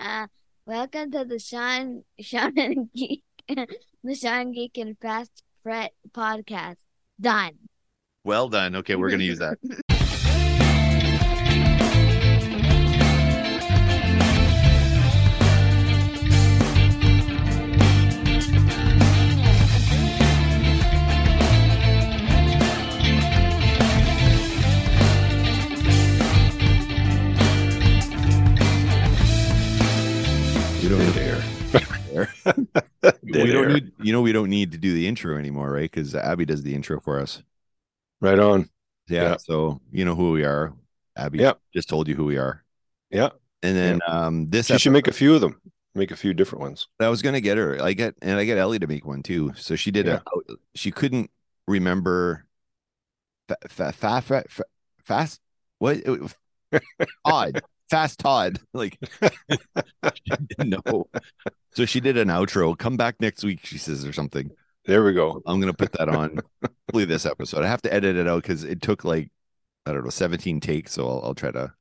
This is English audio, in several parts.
Uh, welcome to the Sean, Sean and Geek, the Sean Geek and Fast Fret podcast. Done. Well done. Okay, we're gonna use that. we don't need, you know, we don't need to do the intro anymore, right? Because Abby does the intro for us. Right on. Yeah, Yeah. So you know who we are. Abby Yep. just told you who we are. Yeah. And then um this She should make a few of them. Make a few different ones. I was gonna get her. I get and I get Ellie to make one too. So she did a. She couldn't remember. Fa, fa, fa, fa, fa- fast. What? Todd. Fast Todd. Like she didn't know. So she did an outro. Come back next week. She says or something. There we go. I'm gonna put that on. Hopefully this episode. I have to edit it out because it took like I don't know 17 takes. So I'll, I'll try to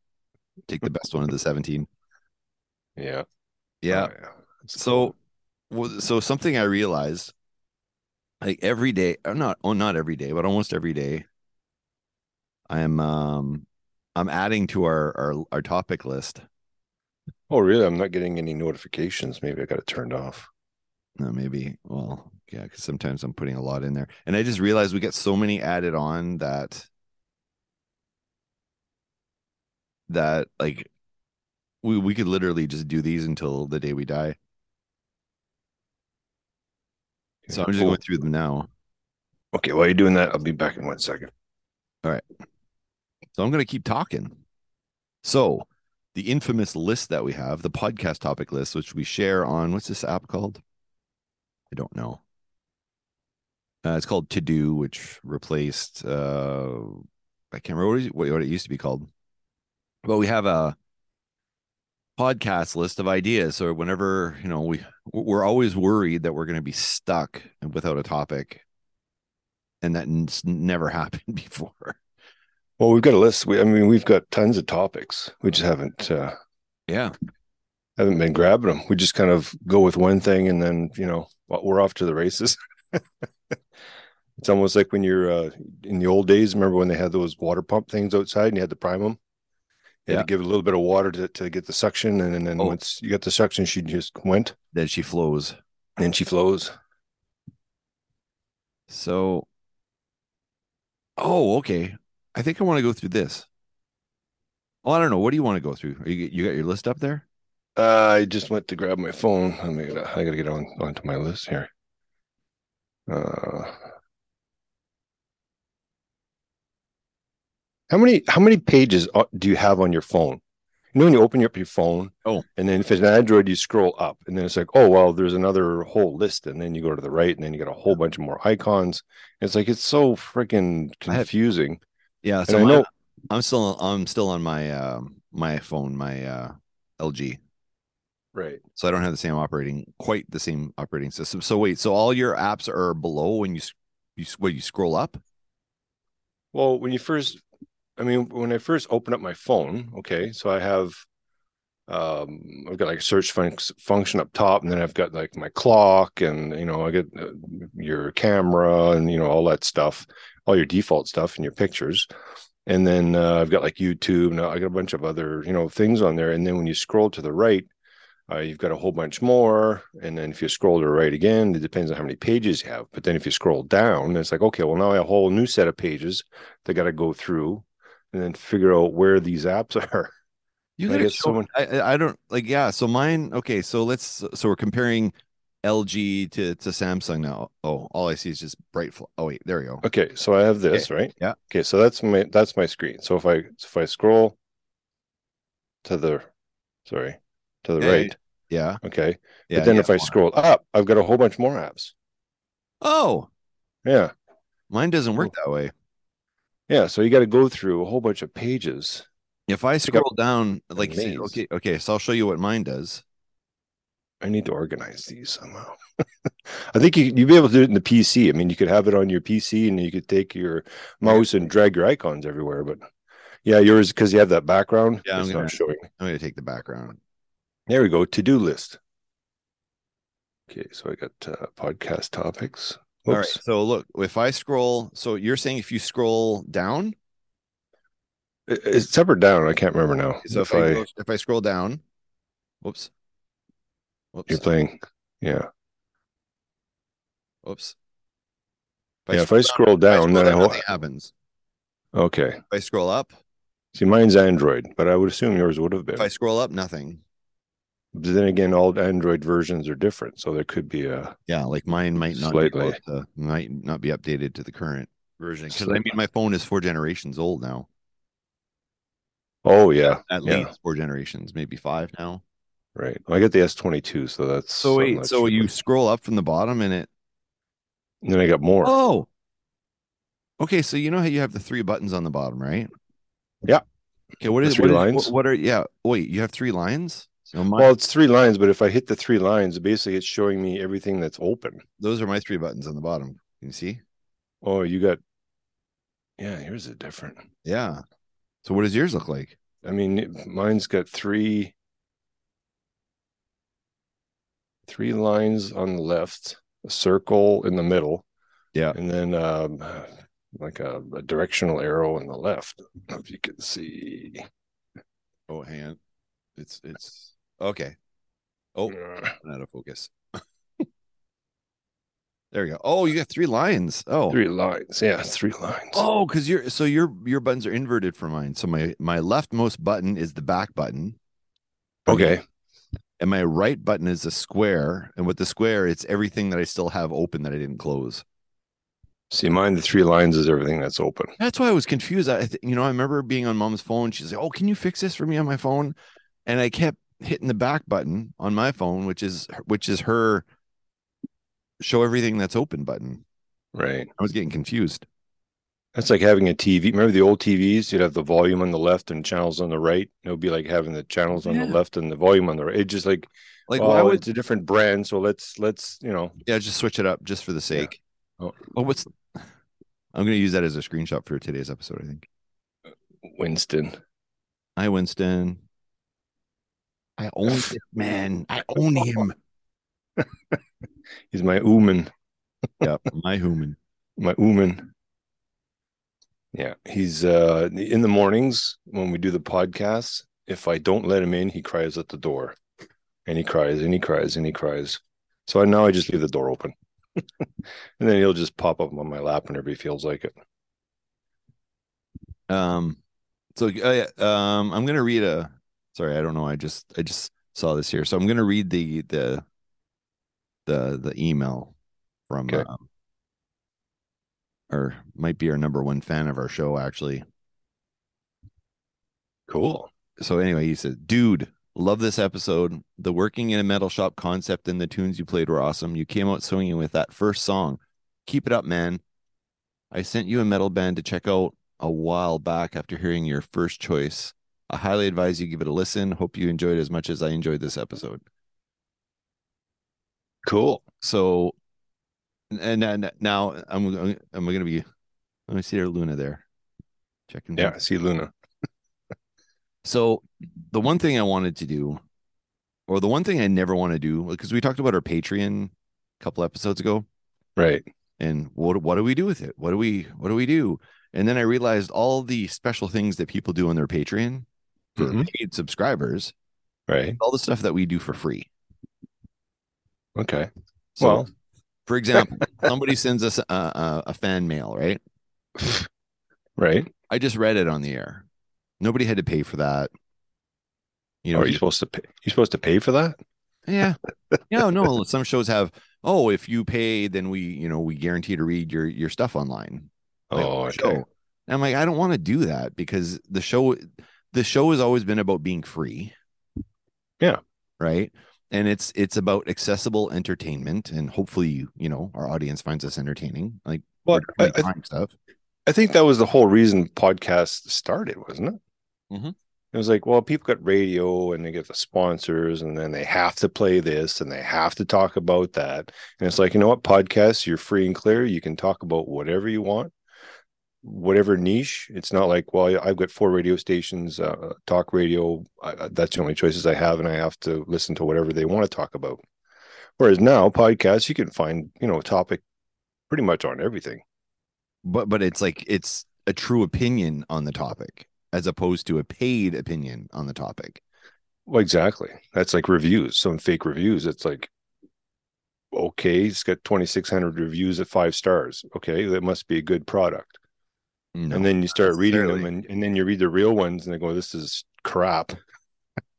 take the best one of the 17. Yeah. Yeah. Oh, yeah. So, well, so something I realized, like every day, or not, oh, not every day, but almost every day, I am, um, I'm adding to our our our topic list. Oh, really? I'm not getting any notifications. Maybe I got it turned off. No, maybe, well, yeah, because sometimes I'm putting a lot in there, and I just realized we get so many added on that that like we we could literally just do these until the day we die. So I'm just Oh, going through them now. Okay, while you're doing that, I'll be back in one second. All right. So I'm going to keep talking. So, the infamous list that we have, the podcast topic list, which we share on what's this app called? I don't know. Uh, it's called To Do, which replaced uh, I can't remember what it, used to be called. But we have a podcast list of ideas. So whenever you know we we're always worried that we're going to be stuck without a topic, and that n- never happened before. Well, we've got a list. We, I mean, we've got tons of topics. We just haven't uh, Yeah. haven't been grabbing them. We just kind of go with one thing, and then you know we're off to the races. it's almost like when you're uh, in the old days. Remember when they had those water pump things outside, and you had to prime them. You had Yeah. to give a little bit of water to, to get the suction, and, then Oh. once you got the suction, she just went, Then she flows. and she flows. So, oh, okay. I think I want to go through this. Oh, I don't know. What do you want to go through? Are you you got your list up there? Uh, I just went to grab my phone. Let me. I got to get on onto my list here. Uh, how many how many pages uh, do you have on your phone? You know when you open up your phone, Oh. and then if it's an Android, you scroll up, and then it's like, oh well, there's another whole list, and then you go to the right, and then you got a whole bunch of more icons. It's like it's so freaking I confusing. Yeah. So know- I'm still I'm still on my um my phone, my uh LG. Right. So I don't have the same operating quite the same operating system. So wait, so all your apps are below when you you what you scroll up? Well, when you first, I mean, when I first open up my phone, okay, so I have, um, I've got like a search fun- function up top, and then I've got like my clock, and you know, I get uh, your camera, and you know, all that stuff, all your default stuff, and your pictures, and then uh, I've got like YouTube, and I got a bunch of other, you know, things on there, and then when you scroll to the right. Uh, you've got a whole bunch more, and then if you scroll to the right again, it depends on how many pages you have. But then if you scroll down, it's like okay, well now I have a whole new set of pages they got to go through and then figure out where these apps are. You guess someone- I I don't like yeah. So mine okay. So let's so we're comparing LG to to Samsung now. Oh, all I see is just bright. Fl- oh wait, there we go. Okay, so I have this, right? yeah. Okay, so that's my that's my screen. So if I if I scroll to the sorry, to the right, Yeah, okay. yeah. but then yeah, if I scroll up, I've got a whole bunch more apps. oh, Yeah. mine doesn't work that way. Yeah, so you got to go through a whole bunch of pages. If I scroll down, like maze. okay, okay, so I'll show you what mine does. I need to organize these somehow. I think you you'd be able to do it in the PC. I mean, you could have it on your PC and you could take your mouse and drag your icons everywhere. But yeah, yours because you have that background. Yeah, I'm it's gonna- not showing. I'm gonna take the background. There we go. To do list. Okay, so I got uh, podcast topics. All right. So look, if I scroll, so you're saying if you scroll down, It's up or down. I can't remember now. so if if I, I, if I scroll down, whoops, whoops, you're playing, yeah, whoops. yeah. If I scroll down, then I down, ho- nothing happens. okay. If I scroll up, See, mine's Android, but I would assume yours would have been. if I scroll up, nothing. But then again, all Android versions are different, so there could be a Yeah, like mine might not Slightly. to- might not be updated to the current version because I mean my phone is four generations old now. oh yeah, At Yeah. least four generations, maybe five now. Right. Well, I get the S twenty two, so that's So wait, so sure. you scroll up from the bottom and it then I got more. Oh. Okay, so you know how you have the three buttons on the bottom, right? Yeah. Okay, what The three what is- lines? what, are yeah, wait, you have three lines? So my, Well, it's three lines, but if I hit the three lines, basically it's showing me everything that's open. those are my three buttons on the bottom. Can you see? Oh, you got yeah, here's is different. Yeah. So what does yours look like? I mean, mine's got three three lines on the left, a circle in the middle, Yeah. and then um, like a, a directional arrow on the left. I don't know if you can see. Oh, hand. It's it's okay. Oh, out of focus. there we go. Oh, you got three lines. Oh, Three lines, yeah, three lines. oh, because you're so your your buttons are inverted for mine. So my my leftmost button is the back button, okay, and my right button is a square. And with the square, it's everything that I still have open that I didn't close. see, mine the three lines is everything that's open. That's why I was confused. I, you know, I remember being on mom's phone. She's like, "Oh, can you fix this for me on my phone?" And I kept hitting the back button on my phone, which is which is her show everything that's open button. Right. I was getting confused. That's like having a TV. Remember the old TVs? You'd have the volume on the left and channels on the right. It would be like having the channels on Yeah. the left and the volume on the right. It just like, Like, like, why oh, would it's a different brand. So let's let's you know, yeah, just switch it up just for the sake. Oh. Oh, what's? I'm going to use that as a screenshot for today's episode. I think. Winston. Hi, Winston. I own this man. I own him. He's my Ooman. yeah, my human. My Ooman. Yeah, he's uh in the mornings when we do the podcast. If I don't let him in, he cries at the door, and he cries and he cries and he cries. So I, now I just leave the door open, and then he'll just pop up on my lap whenever he feels like it. Um, so uh, yeah, um, I'm gonna read a. Sorry, I don't know. I just I just saw this here, so I'm gonna read the the the the email from Okay. um, or might be our number one fan of our show actually. Cool. So anyway, he said, "Dude, love this episode. The working in a metal shop concept and the tunes you played were awesome. You came out swinging with that first song. Keep it up, man. I sent you a metal band to check out a while back after hearing your first choice. I highly advise you give it a listen. Hope you enjoyed as much as I enjoyed this episode." Cool. So, and, and now I'm I'm going to be. Let me see there, Luna there. Checking. Yeah, I see Luna. So the one thing I wanted to do, or the one thing I never want to do, because we talked about our Patreon a couple episodes ago, Right. and what what do we do with it? What do we what do we do? And then I realized all the special things that people do on their Patreon for Mhm. paid subscribers, Right. all the stuff that we do for free. Okay. So, Well- for example, somebody sends us a, a, a fan mail, right? Right. I just read it on the air. Nobody had to pay for that. You know, Are you supposed to pay? You supposed to pay for that? Yeah. Yeah, no, some shows have, oh, if you pay, then we, you know, we guarantee to read your your stuff online. Like, Oh, the okay. show. And I'm like, I don't want to do that because the show the show has always been about being free. Yeah. Right. And it's it's about accessible entertainment and hopefully you, you know, our audience finds us entertaining. Like Well, I, I, stuff. I think that was the whole reason podcasts started, wasn't it? Mhm. It was like, well, people got radio and they get the sponsors, and then they have to play this and they have to talk about that. And it's like, you know what, podcasts, you're free and clear. You can talk about whatever you want. Whatever niche. It's not like, well, I've got four radio stations, uh, talk radio. I, that's the only choices I have, and I have to listen to whatever they want to talk about. Whereas now, podcasts, you can find you know a topic pretty much on everything. But but it's like it's a true opinion on the topic as opposed to a paid opinion on the topic. Well, exactly. That's like reviews, some fake reviews. It's like, okay, it's got 2,600 reviews at five stars. Okay, that must be a good product. No, and then you start reading them, and, and then you read the real ones, and they go, "This is crap."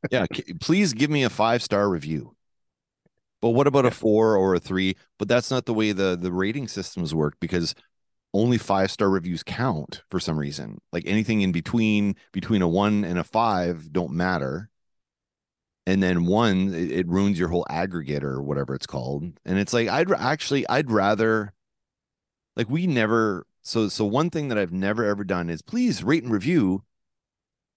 yeah, please give me a five star review. But what about a four or a three? But that's not the way the the rating systems work because only five star reviews count for some reason. Like anything in between between a one and a five don't matter. And then one, it, it ruins your whole aggregate or whatever it's called. And it's like I'd actually I'd rather like we never so so one thing that I've never ever done is please rate and review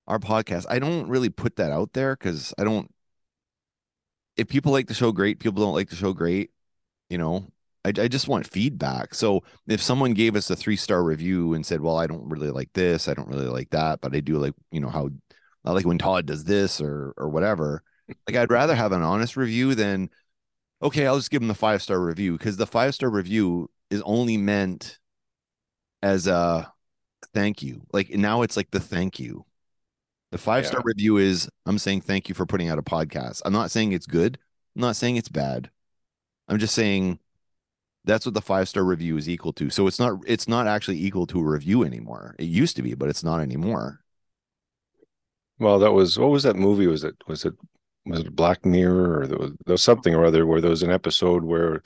our podcast. I don't really put that out there because I don't. If people like the show, great. People don't like the show, great. You know, I, I just want feedback. So if someone gave us a three star review and said, "Well, I don't really like this, I don't really like that, but I do like you know how I like when Todd does this or or whatever," like I'd rather have an honest review than okay, I'll just give them the five star review because the five star review is only meant as a thank you. Like now it's like the thank you. The five star Yeah. review is I'm saying thank you for putting out a podcast. I'm not saying it's good. I'm not saying it's bad. I'm just saying that's what the five star review is equal to. So it's not it's not actually equal to a review anymore. It used to be, but it's not anymore. Well, that was what was that movie? Was it was it was it Black Mirror or there was, there was something or other where there was an episode where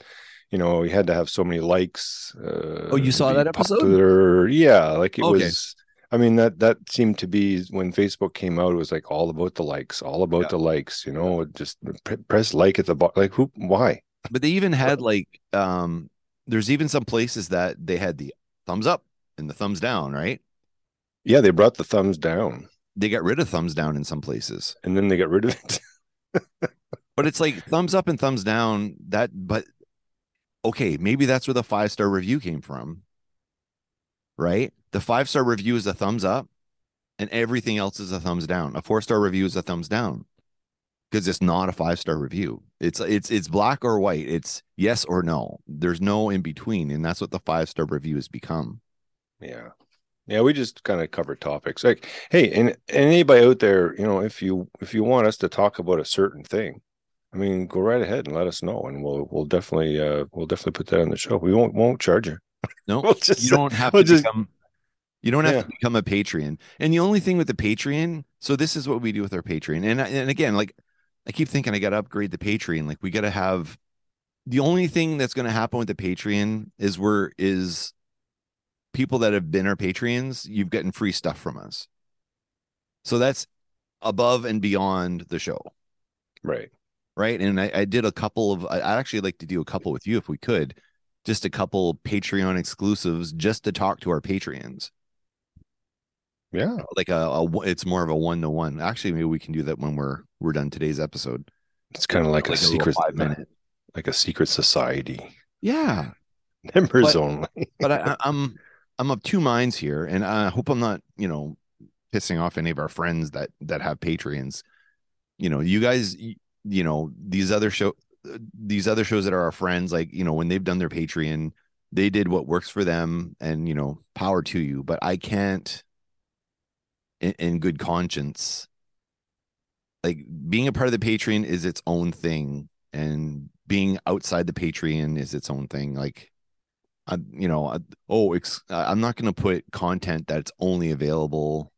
you know you had to have so many likes. Uh, Oh, you saw that episode? Popular. Yeah, like it Okay. was. I mean that that seemed to be when Facebook came out. It was like all about the likes, all about Yeah. the likes. You know, just pre- press like at the bottom. Like who? Why? But they even had like um there's even some places that they had the thumbs up and the thumbs down, right? Yeah, they brought the thumbs down, They got rid of thumbs down in some places. and then they got rid of it. But it's like thumbs up and thumbs down. That, but okay, maybe that's where the five star review came from, right? The five star review is a thumbs up, and everything else is a thumbs down. A four star review is a thumbs down because it's not a five star review. It's it's it's black or white. It's yes or no. There's no in between, and that's what the five star review has become. Yeah. Yeah, we just kind of cover topics. Like, hey, and, and anybody out there, you know, if you if you want us to talk about a certain thing, I mean, go right ahead and let us know, and we'll we'll definitely uh we'll definitely put that on the show. We won't won't charge you. No, We'll just you don't have we'll to just- become you don't have Yeah. to become a Patreon. And the only thing with the Patreon, so this is what we do with our Patreon. And and again, like I keep thinking I got to upgrade the Patreon. Like we got to have the only thing that's going to happen with the Patreon is we're is people that have been our Patreons, you've gotten free stuff from us. So that's above and beyond the show Right. Right? And I, I did a couple of. I'd actually like to do a couple with you if we could, just a couple Patreon exclusives, just to talk to our Patreons. Yeah. Like a, a it's more of a one to one. Actually, maybe we can do that when we're we're done today's episode. It's kind of like, a little secret five minute. like a secret society. Yeah, Members But- only. but I, I'm I'm of two minds here, and I hope I'm not you know pissing off any of our friends that that have Patreons. You know, you guys, you know these other show, these other shows that are our friends, like you know when they've done their Patreon, they did what works for them, and you know power to you. But I can't, in, in good conscience, like being a part of the Patreon is its own thing, and being outside the Patreon is its own thing. Like I, you know, I, oh, ex- I'm not going to put content that's only available.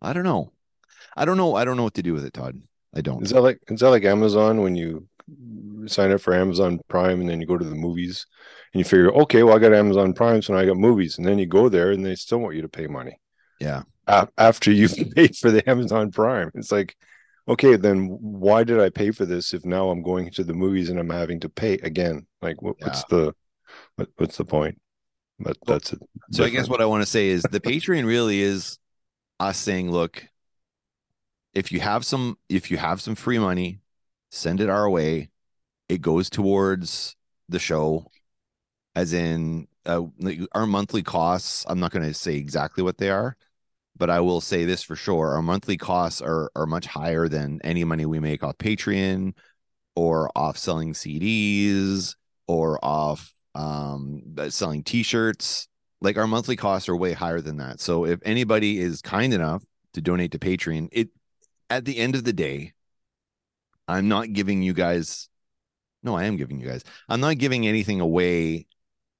I don't know. I don't know. I don't know what to do with it, Todd. I don't. Is that like is that like Amazon when you sign up for Amazon Prime and then you go to the movies and you figure, okay, well I got Amazon Prime, so now I got movies, and then you go there and they still want you to pay money. Yeah. a- after you've paid for the Amazon Prime. It's like, okay, then why did I pay for this if now I'm going to the movies and I'm having to pay again? Like, what, what's the what, what's the point? But Well, that's it. So I guess what I want to say is the Patreon really is us saying, look, if you have some, if you have some free money, send it our way. It goes towards the show, as in uh, our monthly costs. I'm not going to say exactly what they are, but I will say this for sure: our monthly costs are are much higher than any money we make off Patreon or off selling CDs or off um selling T-shirts. Like our monthly costs are way higher than that. So if anybody is kind enough to donate to Patreon, it at the end of the day, I'm not giving you guys. No, I am giving you guys. I'm not giving anything away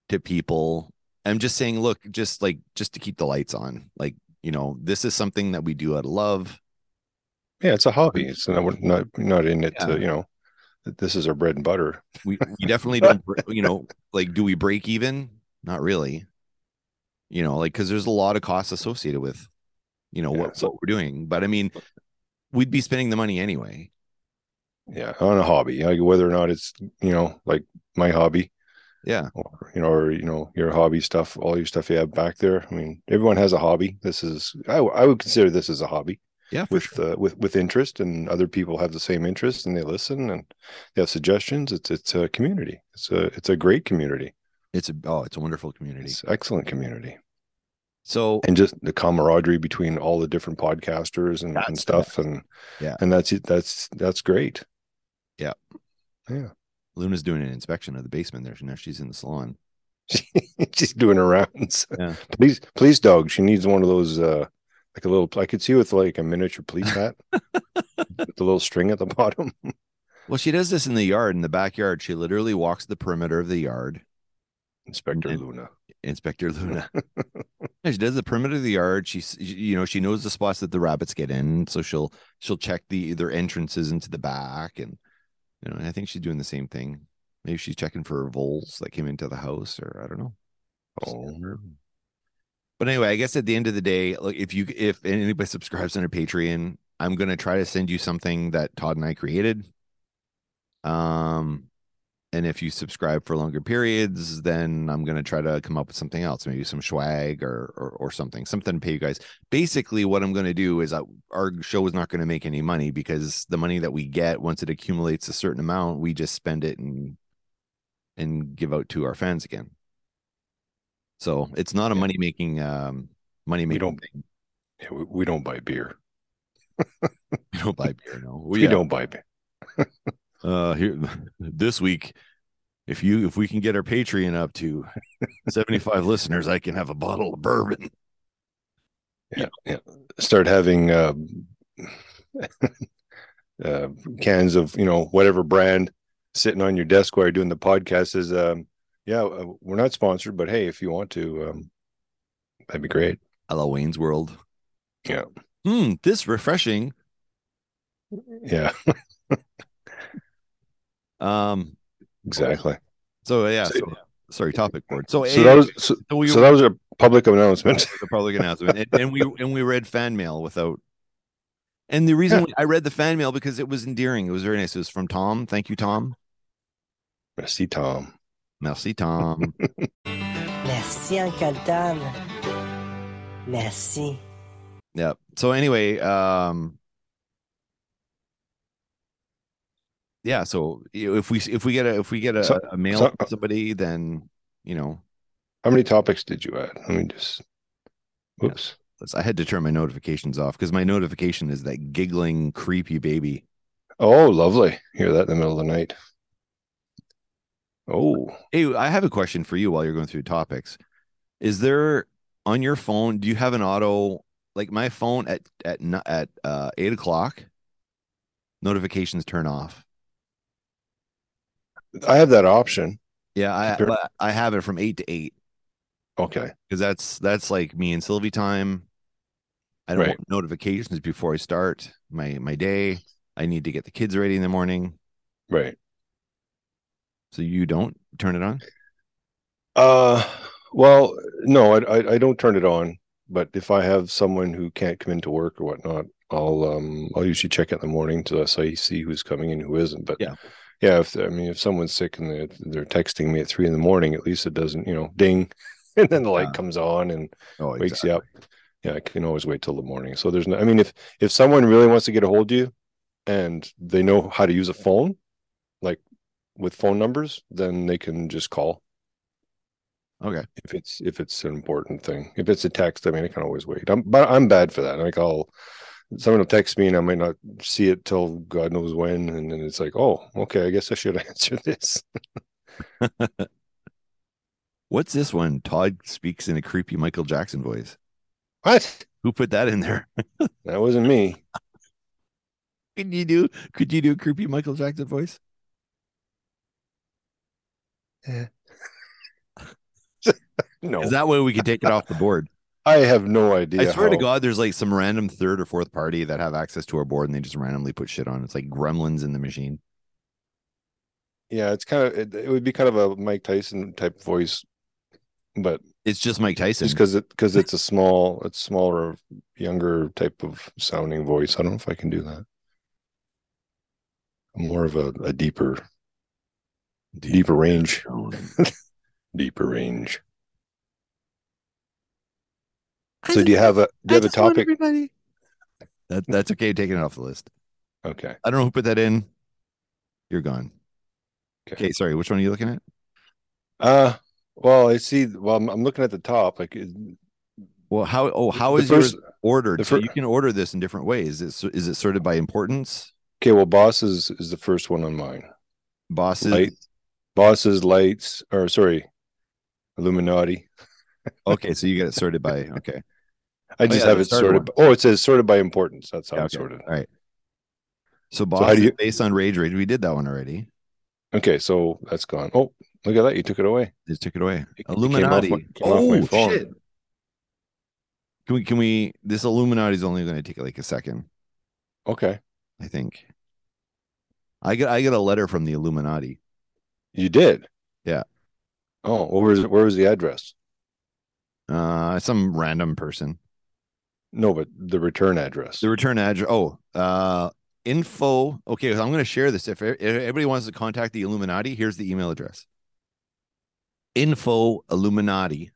to people. I'm just saying, look, just like just to keep the lights on. Like, you know, this is something that we do out of love. Yeah, it's a hobby. It's not not not in it Yeah. to, you know, this is our bread and butter. We we definitely don't, you know, like do we break even? Not really. You know, like because there's a lot of costs associated with, you know, Yeah, what so- what we're doing. But I mean, we'd be spending the money anyway. Yeah, on a hobby, like whether or not it's, you know, like my hobby Yeah, or you know, or you know, your hobby stuff, all your stuff you have back there. I mean, everyone has a hobby. This is I, I would consider this as a hobby yeah, with sure. uh, with with interest, and other people have the same interest, and they listen and they have suggestions. It's it's a community. It's a it's a great community. It's a oh, it's a wonderful community. It's excellent community, So and just the camaraderie between all the different podcasters and, and That's- stuff, and Yeah. and that's it. That's that's great. Yeah. yeah. Luna's doing an inspection of the basement there. Now she's in the salon. She's doing her rounds. Yeah. Police police dog. She needs one of those uh like a little I could see with like a miniature police hat with the little string at the bottom. Well, she does this in the yard, in the backyard. She literally walks the perimeter of the yard. Inspector And- Luna. Inspector Luna. She does the perimeter of the yard. She's you know she knows the spots that the rabbits get in, so she'll she'll check the their entrances into the back, and you know I think she's doing the same thing. Maybe she's checking for voles that came into the house, or I don't know. Oh. But anyway, I guess at the end of the day, look if you if anybody subscribes on a Patreon, I'm gonna try to send you something that Todd and I created. Um, and if you subscribe for longer periods, then I'm gonna try to come up with something else, maybe some swag or or, or something, something to pay you guys. Basically, what I'm gonna do is I, our show is not gonna make any money because the money that we get once it accumulates a certain amount, we just spend it and and give out to our fans again. So it's not a money making um money making don't- thing. Yeah, we, we don't buy beer. We don't buy beer, no. We yeah. don't buy beer. uh here this week if you if we can get our patreon up to 75 listeners i can have a bottle of bourbon Yeah, yeah. Start having uh, uh, cans of you know whatever brand sitting on your desk while you're doing the podcast. Is um, yeah, uh, we're not sponsored, but hey, if you want to, um, that'd be great. la wayne's world Yeah, hmm this refreshing yeah, um exactly. so yeah So- so, sorry topic board so, So that was so, so we so that was a public announcement. the public announcement and, and we and we read fan mail without and the reason Yeah. i read the fan mail because it was endearing it was very nice it was from tom thank you tom Merci, Tom. merci tom Merci, Uncle Tom. Merci. Yeah. So anyway, um yeah, so if we if we get a if we get a, So- a mail so- from somebody, then you know, How many topics did you add? Let me just. Oops. let's- I had to turn my notifications off because my notification is that giggling creepy baby. Oh, lovely. Hear that in the middle of the night. Oh, Hey, I have a question for you while you're going through topics. Is there on your phone? Do you have an auto like my phone at at at uh, eight o'clock? Notifications turn off. I have that option. Yeah, I Sure. I have it from eight to eight. Okay. because that's that's like me and Sylvie time. I don't Right. want notifications before I start my my day. I need to get the kids ready in the morning. Right. So you don't turn it on. Uh, well, no, I, I I don't turn it on. But if I have someone who can't come into work or whatnot, I'll um I'll usually check it in the morning to so I see who's coming and who isn't. But Yeah. Yeah, if I mean if someone's sick and they're, they're texting me at three in the morning, at least it doesn't you know ding, and then the light Yeah. comes on and Oh, wakes you up. Yeah, I can always wait till the morning. So there's no. I mean, if if someone really wants to get a hold of you, and they know how to use a phone, like with phone numbers, then they can just call. Okay. if it's if it's an important thing. If it's a text, I mean, I can always wait. I'm but I'm bad for that. Like I'll someone will text me and I might not see it till God knows when, and then it's like, oh, okay, I guess I should answer this. What's this one? Todd speaks in a creepy Michael Jackson voice. What? Who put that in there? That wasn't me. Could you do? Could you do a creepy Michael Jackson voice? Yeah. no, Is that way we could take it off the board? I have no idea. I swear to God, there's like some random third or fourth party that have access to our board and they just randomly put shit on. It's like gremlins in the machine. Yeah, it's kind of it, it would be kind of a Mike Tyson type voice, but It's just Mike Tyson. just because it because it's a small, it's smaller, younger type of sounding voice. I don't know if I can do that. More of a, a deeper, deeper range, deeper range. So do you have a do you have a topic? Everybody. That that's okay. Taking it off the list. Okay. I don't know who put that in. You're gone. Okay. Okay, sorry. Which one are you looking at? Uh well, I see. Well, I'm, I'm looking at the top. Like, Well, how? Oh, how is the is first? yours ordered? the so you can order this in different ways. Is is it sorted by importance? Okay, well, bosses is the first one on mine. Bosses. Light, bosses, lights, or sorry, Illuminati. Okay, so you get it sorted by. Okay. I just yeah, have it sorted. one. Oh, it says sorted by importance. That's how Yeah, it's okay. sorted. All right. So how do you- based on rage rage. We did that one already. Okay, so that's gone. Oh, look at that! You took it away. Just took it away. It came off Illuminati. my- off my oh phone. shit! Can we? Can we? This Illuminati is only going to take like a second. Okay, I think. I get. I get a letter from the Illuminati. you did. Yeah. Oh, where was where was the address? Uh, some random person. No, but the return address. The return address. Oh, uh, info. Okay, so I'm going to share this. If, if everybody wants to contact the Illuminati, here's the email address. Info Illuminati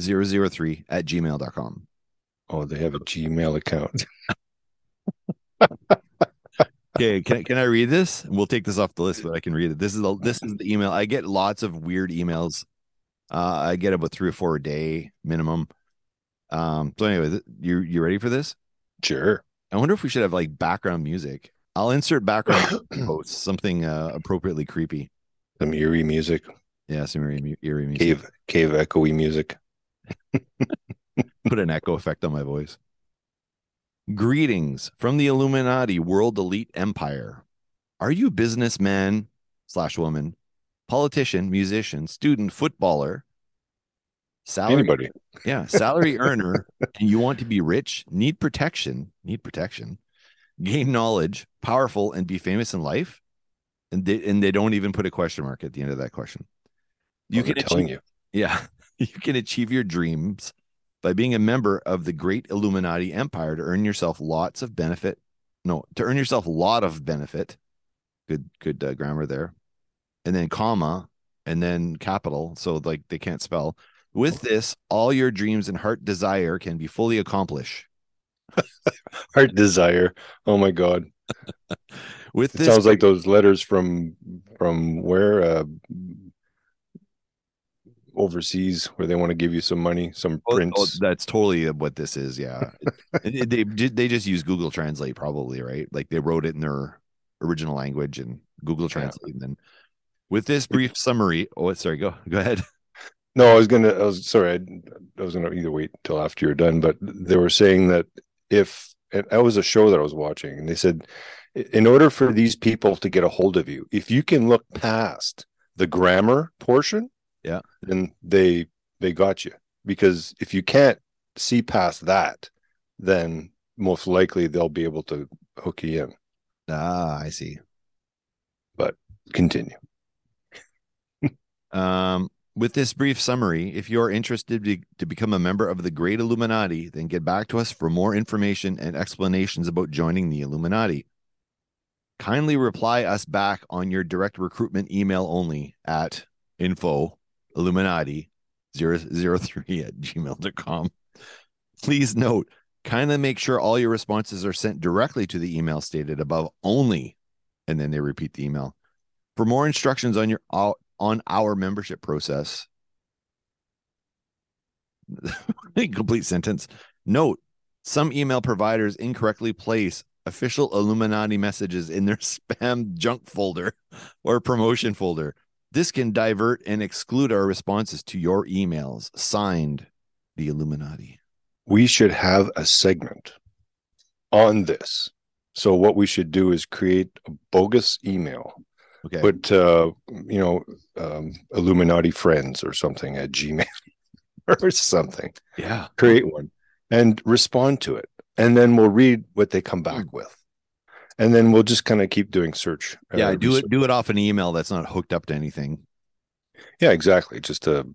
003 at gmail.com. Oh, they have a Gmail account. Okay, can, can I read this? We'll take this off the list, but I can read it. This is the this is the email. I get lots of weird emails. Uh, I get about three or four a day minimum. Um, so anyway, th- you you ready for this? Sure. I wonder if we should have like background music. I'll insert background posts, something uh, appropriately creepy. Some eerie music, Yeah, some eerie, eerie music. cave cave echoey music. Put an echo effect on my voice. Greetings from the Illuminati World Elite Empire. Are you businessman slash woman, politician, musician, student, footballer, salary Anybody? Yeah, salary earner, and you want to be rich, need protection, need protection, gain knowledge, powerful, and be famous in life? And they and they don't even put a question mark at the end of that question. You Well, can achieve, you. yeah, you can achieve your dreams by being a member of the great Illuminati empire to earn yourself lots of benefit. No, to earn yourself a lot of benefit. Good, good uh, grammar there. And then comma, and then capital. So like they can't spell. With this, all your dreams and heart desire can be fully accomplished. Heart desire. Oh my god. With It this, sounds like those letters from from where uh overseas where they want to give you some money, some Oh, oh, prince. that's totally what this is. Yeah, it- they they just use Google Translate, probably right. Like they wrote it in their original language and Google Translate. And then with this brief summary, oh, sorry, go go ahead. No, I was gonna. I was sorry. I, I was gonna either wait till after you're done, but they were saying that if and that was a show that I was watching, and they said, in order for these people to get a hold of you, if you can look past the grammar portion, Yeah. then they they got you. Because if you can't see past that, then most likely they'll be able to hook you in. Ah, I see. But continue. Um, with this brief summary, if you're interested to, to become a member of the Great Illuminati, then get back to us for more information and explanations about joining the Illuminati. Kindly reply us back on your direct recruitment email only at info illuminati 003 at gmail.com. Please note, kindly make sure all your responses are sent directly to the email stated above only, and then they repeat the email. For more instructions on your uh, on our membership process, complete sentence. Note: Some email providers incorrectly place official Illuminati messages in their spam junk folder or promotion folder. This can divert and exclude our responses to your emails. Signed, the Illuminati. We should have a segment on this. So what we should do is create a bogus email, Okay. put uh, you know um, Illuminati friends or something at Gmail or something. yeah. Create one and respond to it, and then we'll read what they come back with, and then we'll just kind of keep doing search. uh, Yeah. Do research. it. Do it off an email that's not hooked up to anything. Yeah, exactly. Just to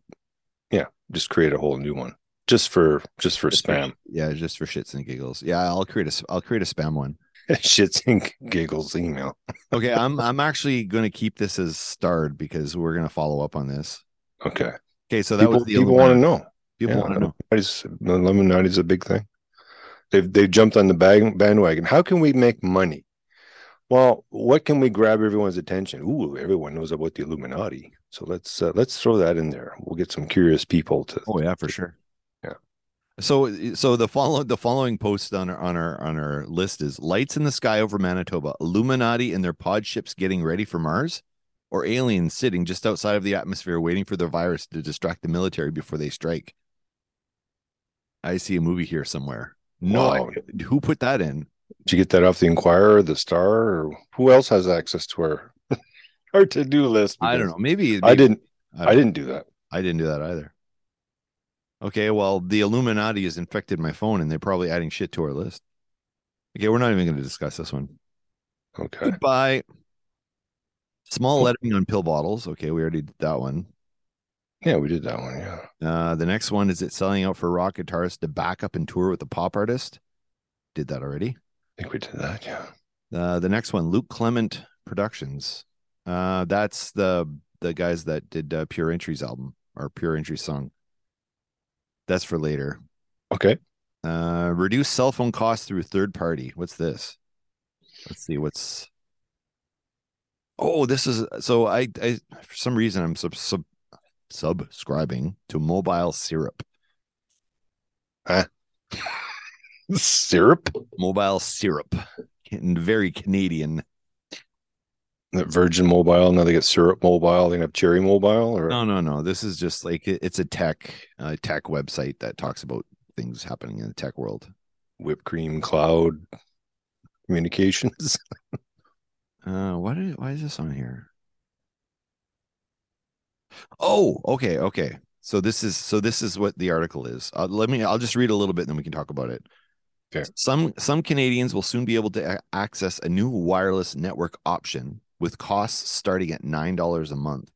yeah, just create a whole new one just for just for Just for- spam. Yeah, just for shits and giggles. Yeah, I'll create a. I'll create a spam one. Shits and giggles email. Okay, I'm. I'm actually going to keep this as starred because we're going to follow up on this. Okay. Okay, so that people was the people want to know. People Yeah, want to know. The is a big thing. They've they've jumped on the bag, bandwagon. How can we make money? Well, what can we grab everyone's attention? Ooh, everyone knows about the Illuminati. So let's uh, let's throw that in there. We'll get some curious people to. Oh yeah, for sure. So so the follow the following post on our on our on our list is lights in the sky over Manitoba, Illuminati and their pod ships getting ready for Mars, or aliens sitting just outside of the atmosphere waiting for the virus to distract the military before they strike. I see a movie here somewhere. No, Wow. idea. who put that in? Did you get that off the Inquirer, the Star, or who else has access to our our to do list? I don't know. Maybe, I didn't. I I didn't do that. I didn't do that either. Okay, well, the Illuminati has infected my phone and they're probably adding shit to our list. Okay, we're not even going to discuss this one. Okay. Goodbye. Small lettering on pill bottles. Okay, we already did that one. Yeah, we did that one. Yeah. Uh, the next one is it selling out for rock guitarists to back up and tour with a pop artist? Did that already. I think we did that. Yeah. Uh, the next one, Luke Clement Productions. Uh, that's the the guys that did uh, Pure Entries album or Pure Entry song. That's for later. Okay. Uh, reduce cell phone costs through third party. What's this? Let's see. What's oh, this is so I I for some reason I'm sub, sub subscribing to Mobile Syrup. Syrup. Mobile Syrup, very Canadian. That Virgin Mobile. Now they get Syrup Mobile. They have Cherry Mobile. Or No, no, no. This is just like it's a tech uh, tech website that talks about things happening in the tech world. whipped cream cloud communications. Uh, why did why is this on here? Oh, okay, okay. So this is so this is what the article is. Uh, let me. I'll just read a little bit, and then we can talk about it. Okay. Some some Canadians will soon be able to access a new wireless network option with costs starting at nine dollars a month.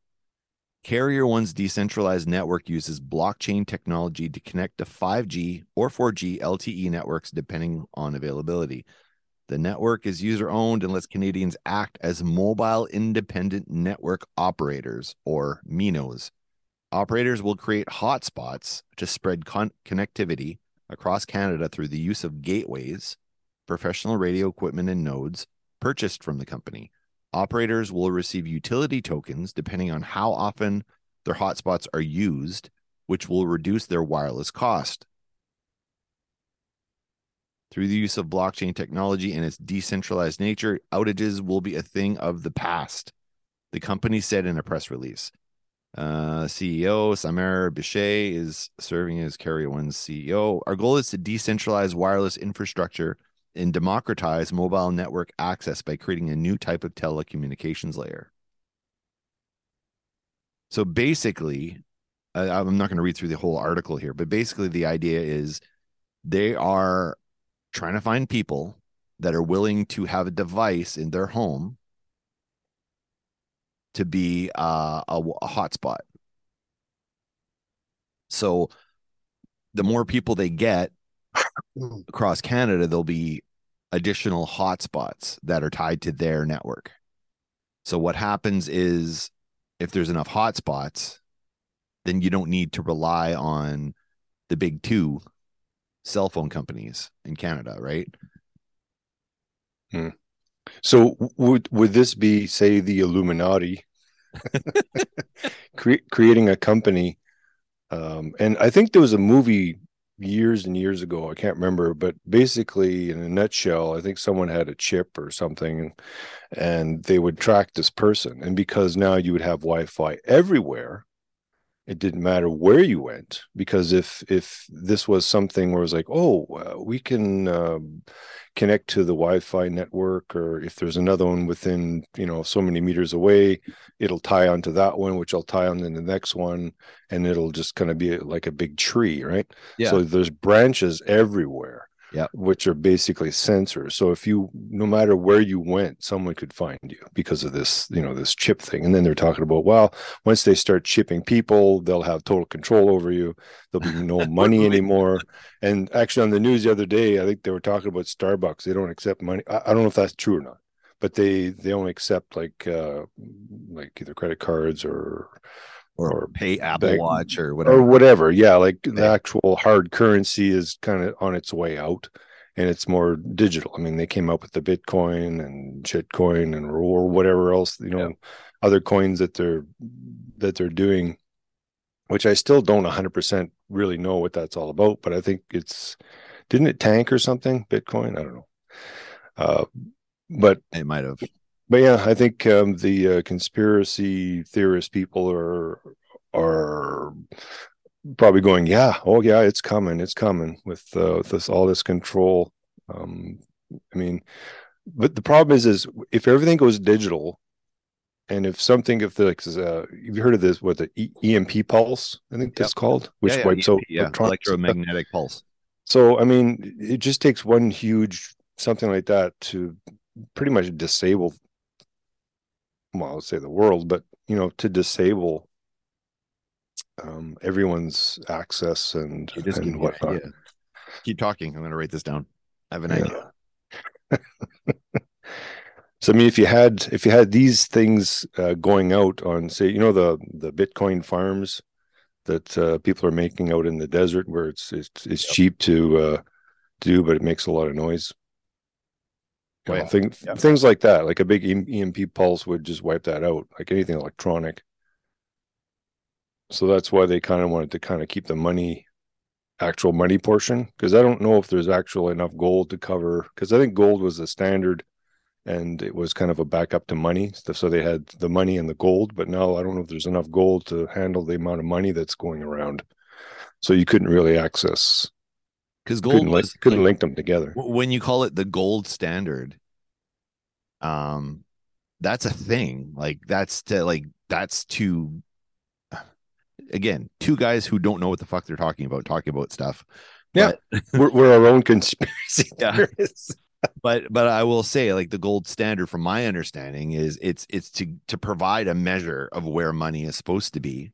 Karrier One's decentralized network uses blockchain technology to connect to 5G or 4G LTE networks depending on availability. The network is user owned and lets Canadians act as mobile independent network operators or MINOs. Operators will create hotspots to spread con- connectivity across Canada through the use of gateways, professional radio equipment, and nodes purchased from the company. Operators will receive utility tokens depending on how often their hotspots are used, which will reduce their wireless cost. Through the use of blockchain technology and its decentralized nature, outages will be a thing of the past, the company said in a press release. Uh, CEO Samer Bishay is serving as Karrier One's CEO. Our goal is to decentralize wireless infrastructure and democratize mobile network access by creating a new type of telecommunications layer. So basically, I'm not going to read through the whole article here, but basically, the idea is they are trying to find people that are willing to have a device in their home to be uh, a, a hotspot. So the more people they get across Canada, there'll be additional hotspots that are tied to their network. So what happens is if there's enough hotspots, then you don't need to rely on the big two cell phone companies in Canada, right? So would would this be, say, the Illuminati cre- creating a company Um, and I think there was a movie years and years ago. I can't remember, but basically, in a nutshell, I think someone had a chip or something, and they would track this person. And because now you would have Wi-Fi everywhere, it didn't matter where you went because if if this was something where it was like oh uh, we can um, connect to the wi-fi network or if there's another one within you know so many meters away it'll tie onto that one which i'll tie on to the next one and it'll just kind of be like a big tree right Yeah. so there's branches everywhere Yeah. which are basically sensors. So if you no matter where you went someone could find you because of this you know this chip thing. And then they're talking about well once they start chipping people they'll have total control over you. There'll be no money anymore. And actually on the news the other day i think they were talking about starbucks. They don't accept money. I, I don't know if that's true or not but they they only accept like uh like either credit cards or or, or pay Apple Watch or whatever. or whatever. yeah like the actual hard currency is kind of on its way out and it's more digital i mean they came up with the bitcoin and shitcoin and or whatever else you know other coins that they're that they're doing which i still don't 100% really know what that's all about but i think it's didn't it tank or something bitcoin i don't know uh but It might have. But yeah, I think um, the uh, conspiracy theorist people are are probably going, yeah, oh yeah, it's coming, it's coming with uh, with this all this control. Um, I mean, but the problem is, is if everything goes digital, and if something, if the like, uh, you've heard of this, what the e- EMP pulse, I think that's called, which Yeah, yeah, wipes out yeah, electromagnetic pulse. So I mean, it just takes one huge something like that to pretty much disable. Well, I would say the world, but you know, to disable um, everyone's access and and me whatnot. Keep talking. I'm going to write this down. I have an idea. So I mean, if you had if you had these things uh, going out on, say, you know, the the Bitcoin farms that uh, people are making out in the desert, where it's it's it's Yep. cheap to uh, do, but it makes a lot of noise. You know, thing- Yeah. things like that, like a big EMP pulse would just wipe that out, like anything electronic. So that's why they kind of wanted to kind of keep the money, actual money portion, because I don't know if there's actual enough gold to cover. Because I think gold was the standard, and it was kind of a backup to money. So they had the money and the gold, but now I don't know if there's enough gold to handle the amount of money that's going around. So you couldn't really access, Because gold couldn't, link, was couldn't like, link them together. when you call it the gold standard. Um, that's a thing. Like that's to like that's to again two guys who don't know what the fuck they're talking about talking about stuff. Yeah. But- we're, we're our own conspiracy Yeah. theorists. but but I will say like the gold standard from my understanding is it's it's to to provide a measure of where money is supposed to be.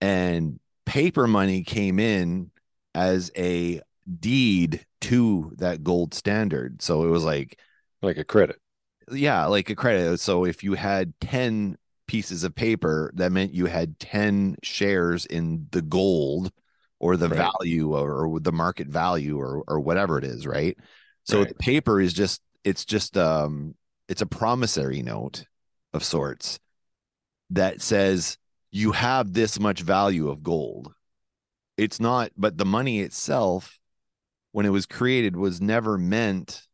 And paper money came in as a deed to that gold standard. So it was like like a credit. yeah, like a credit. So if you had 10 pieces of paper, that meant you had 10 shares in the gold or the Right. value or, or the market value or or whatever it is, right? So Right. the paper is just it's just um it's a promissory note of sorts that says you have this much value of gold. It's not, but the money itself, when it was created, was never meant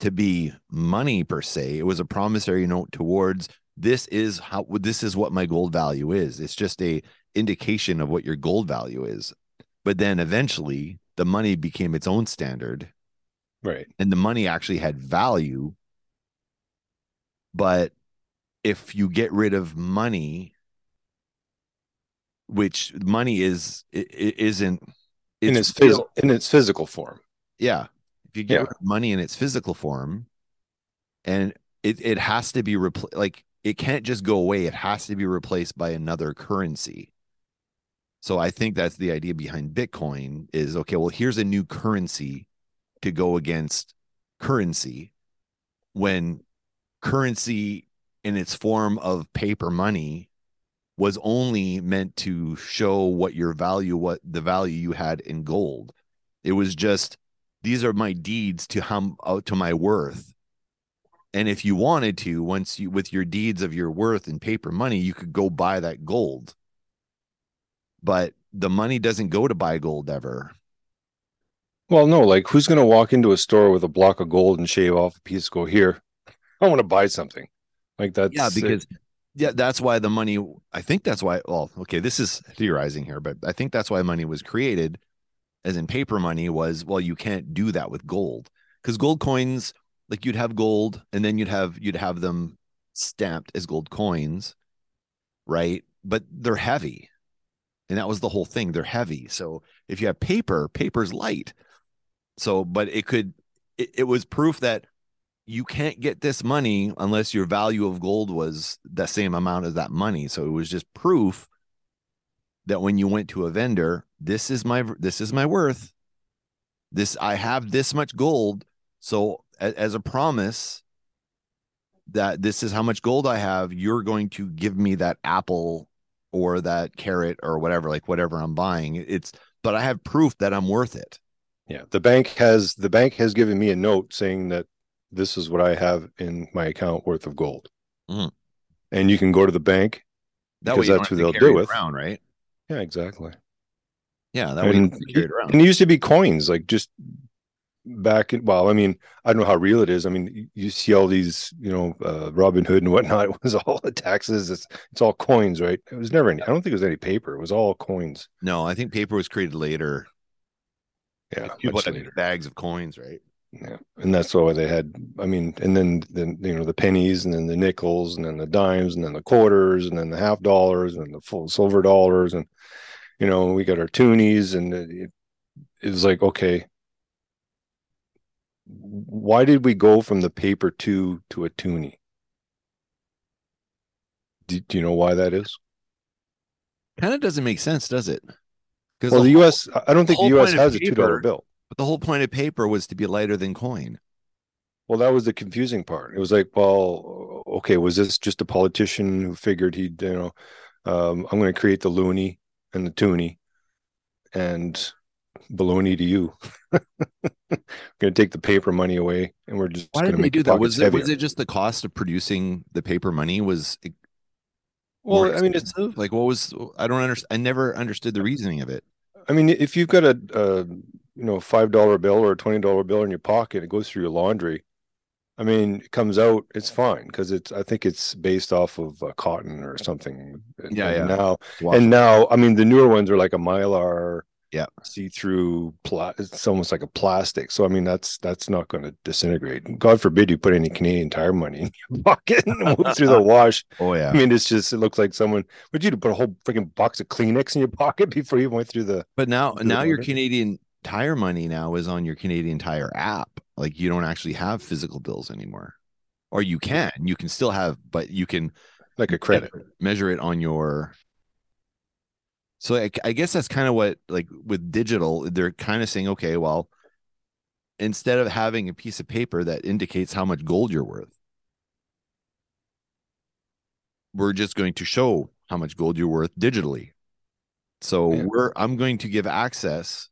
to be money per se. It was a promissory note towards this is how this is what my gold value is. It's just a indication of what your gold value is. But then eventually the money became its own standard Right. and the money actually had value. But if you get rid of money, which money is it, it isn't in its phys- in its physical form. yeah. If you get Yeah. money in its physical form, and it it has to be replaced. like it can't just go away. It has to be replaced by another currency. So I think that's the idea behind Bitcoin is okay, well, here's a new currency to go against currency when currency in its form of paper money was only meant to show what your value what the value you had in gold it was just these are my deeds to how uh, to my worth and if you wanted to once you with your deeds of your worth in paper money you could go buy that gold but the money doesn't go to buy gold ever. Well, no, like who's going to walk into a store with a block of gold and shave off a piece? Go here. I want to buy something. Like that. yeah, because yeah, that's why the money. I think that's why. Well, okay, this is theorizing here, but I think that's why money was created, as in paper money was. Well, you can't do that with gold because gold coins, like you'd have gold, and then you'd have you'd have them stamped as gold coins, right? But they're heavy, and that was the whole thing. They're heavy. So if you have paper, paper's light. So, but it could. It, it was proof that you can't get this money unless your value of gold was the same amount as that money. So it was just proof that when you went to a vendor, this is my this is my worth. This I have this much gold. So a, as a promise that this is how much gold I have, you're going to give me that apple or that carrot or whatever, like whatever I'm buying. It's but I have proof that I'm worth it. Yeah, the bank has the bank has given me a note saying that this is what I have in my account worth of gold. Mhm. And you can go to the bank. That Because that's who they'll do with. around, right? Yeah, exactly. Yeah, that way And, carry it around. and it used to be coins, like just back in. Well, I mean, I don't know how real it is. I mean, you, see all these, you know, uh, Robin Hood and whatnot. It was all the taxes. It's it's all coins, right? It was never any. I don't think it was any paper. It was all coins. No, I think paper was created later. Yeah, People much had later. bags of coins, right? Yeah, and that's why they had. I mean, and then then you know the pennies, and then the nickels, and then the dimes, and then the quarters, and then the half dollars, and the full silver dollars, and you know we got our toonies, and it, it, was like okay, why did we go from the paper two to a toonie? Do, do you know why that is? Kind of doesn't make sense, does it? Because Well, the whole, U.S. I don't think the U.S. has a two dollar bill. But the whole point of paper was to be lighter than coin. Well, that was the confusing part. It was like, well, okay, was this just a politician who figured he'd, you know, um, I'm going to create the loonie and the toonie and baloney to you. going to take the paper money away and we're just Why did they do that? Was it was it just the cost of producing the paper money was well, I mean, it's, like what was I don't understand. I never understood the reasoning of it. I mean, if you've got a, a you know, five dollar bill or a twenty dollar bill in your pocket, it goes through your laundry. I mean, it comes out, it's fine because it's. I think it's based off of uh, cotton or something. Yeah, and yeah. Now, and now, I mean, the newer ones are like a mylar, Yeah. see through. Pla- it's almost like a plastic. So, I mean, that's that's not going to disintegrate. God forbid you put any Canadian Tire money in your pocket and move through the wash. oh yeah. I mean, it's just it looks like someone. Would you put a whole freaking box of Kleenex in your pocket before you went through the? But now, now your. Canadian Tire money now is on your Canadian Tire app. Like you don't actually have physical bills anymore, or you can. You can still have, but you can like a credit. measure it on your. So I, I guess that's kind of what like with digital, they're kind of saying, okay, well, instead of having a piece of paper that indicates how much gold you're worth, we're just going to show how much gold you're worth digitally. So Yeah. we're I'm going to give access.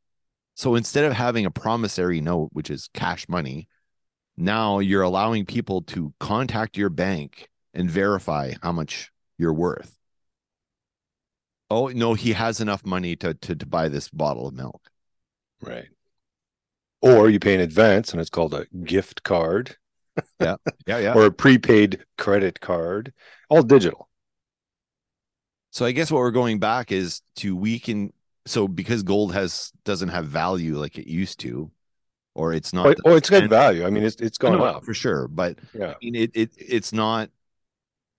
So instead of having a promissory note, which is cash money, now you're allowing people to contact your bank and verify how much you're worth. Oh no, he has enough money to to, to buy this bottle of milk. Right. Or you pay in advance and it's called a gift card Yeah, yeah. Yeah. or a prepaid credit card, all digital. So I guess what we're going back is to weaken. So because gold has doesn't have value like it used to, or it's not. Oh, the oh, it's got value. I mean, it's it's gone up. for sure, but Yeah. I mean, it it it's not.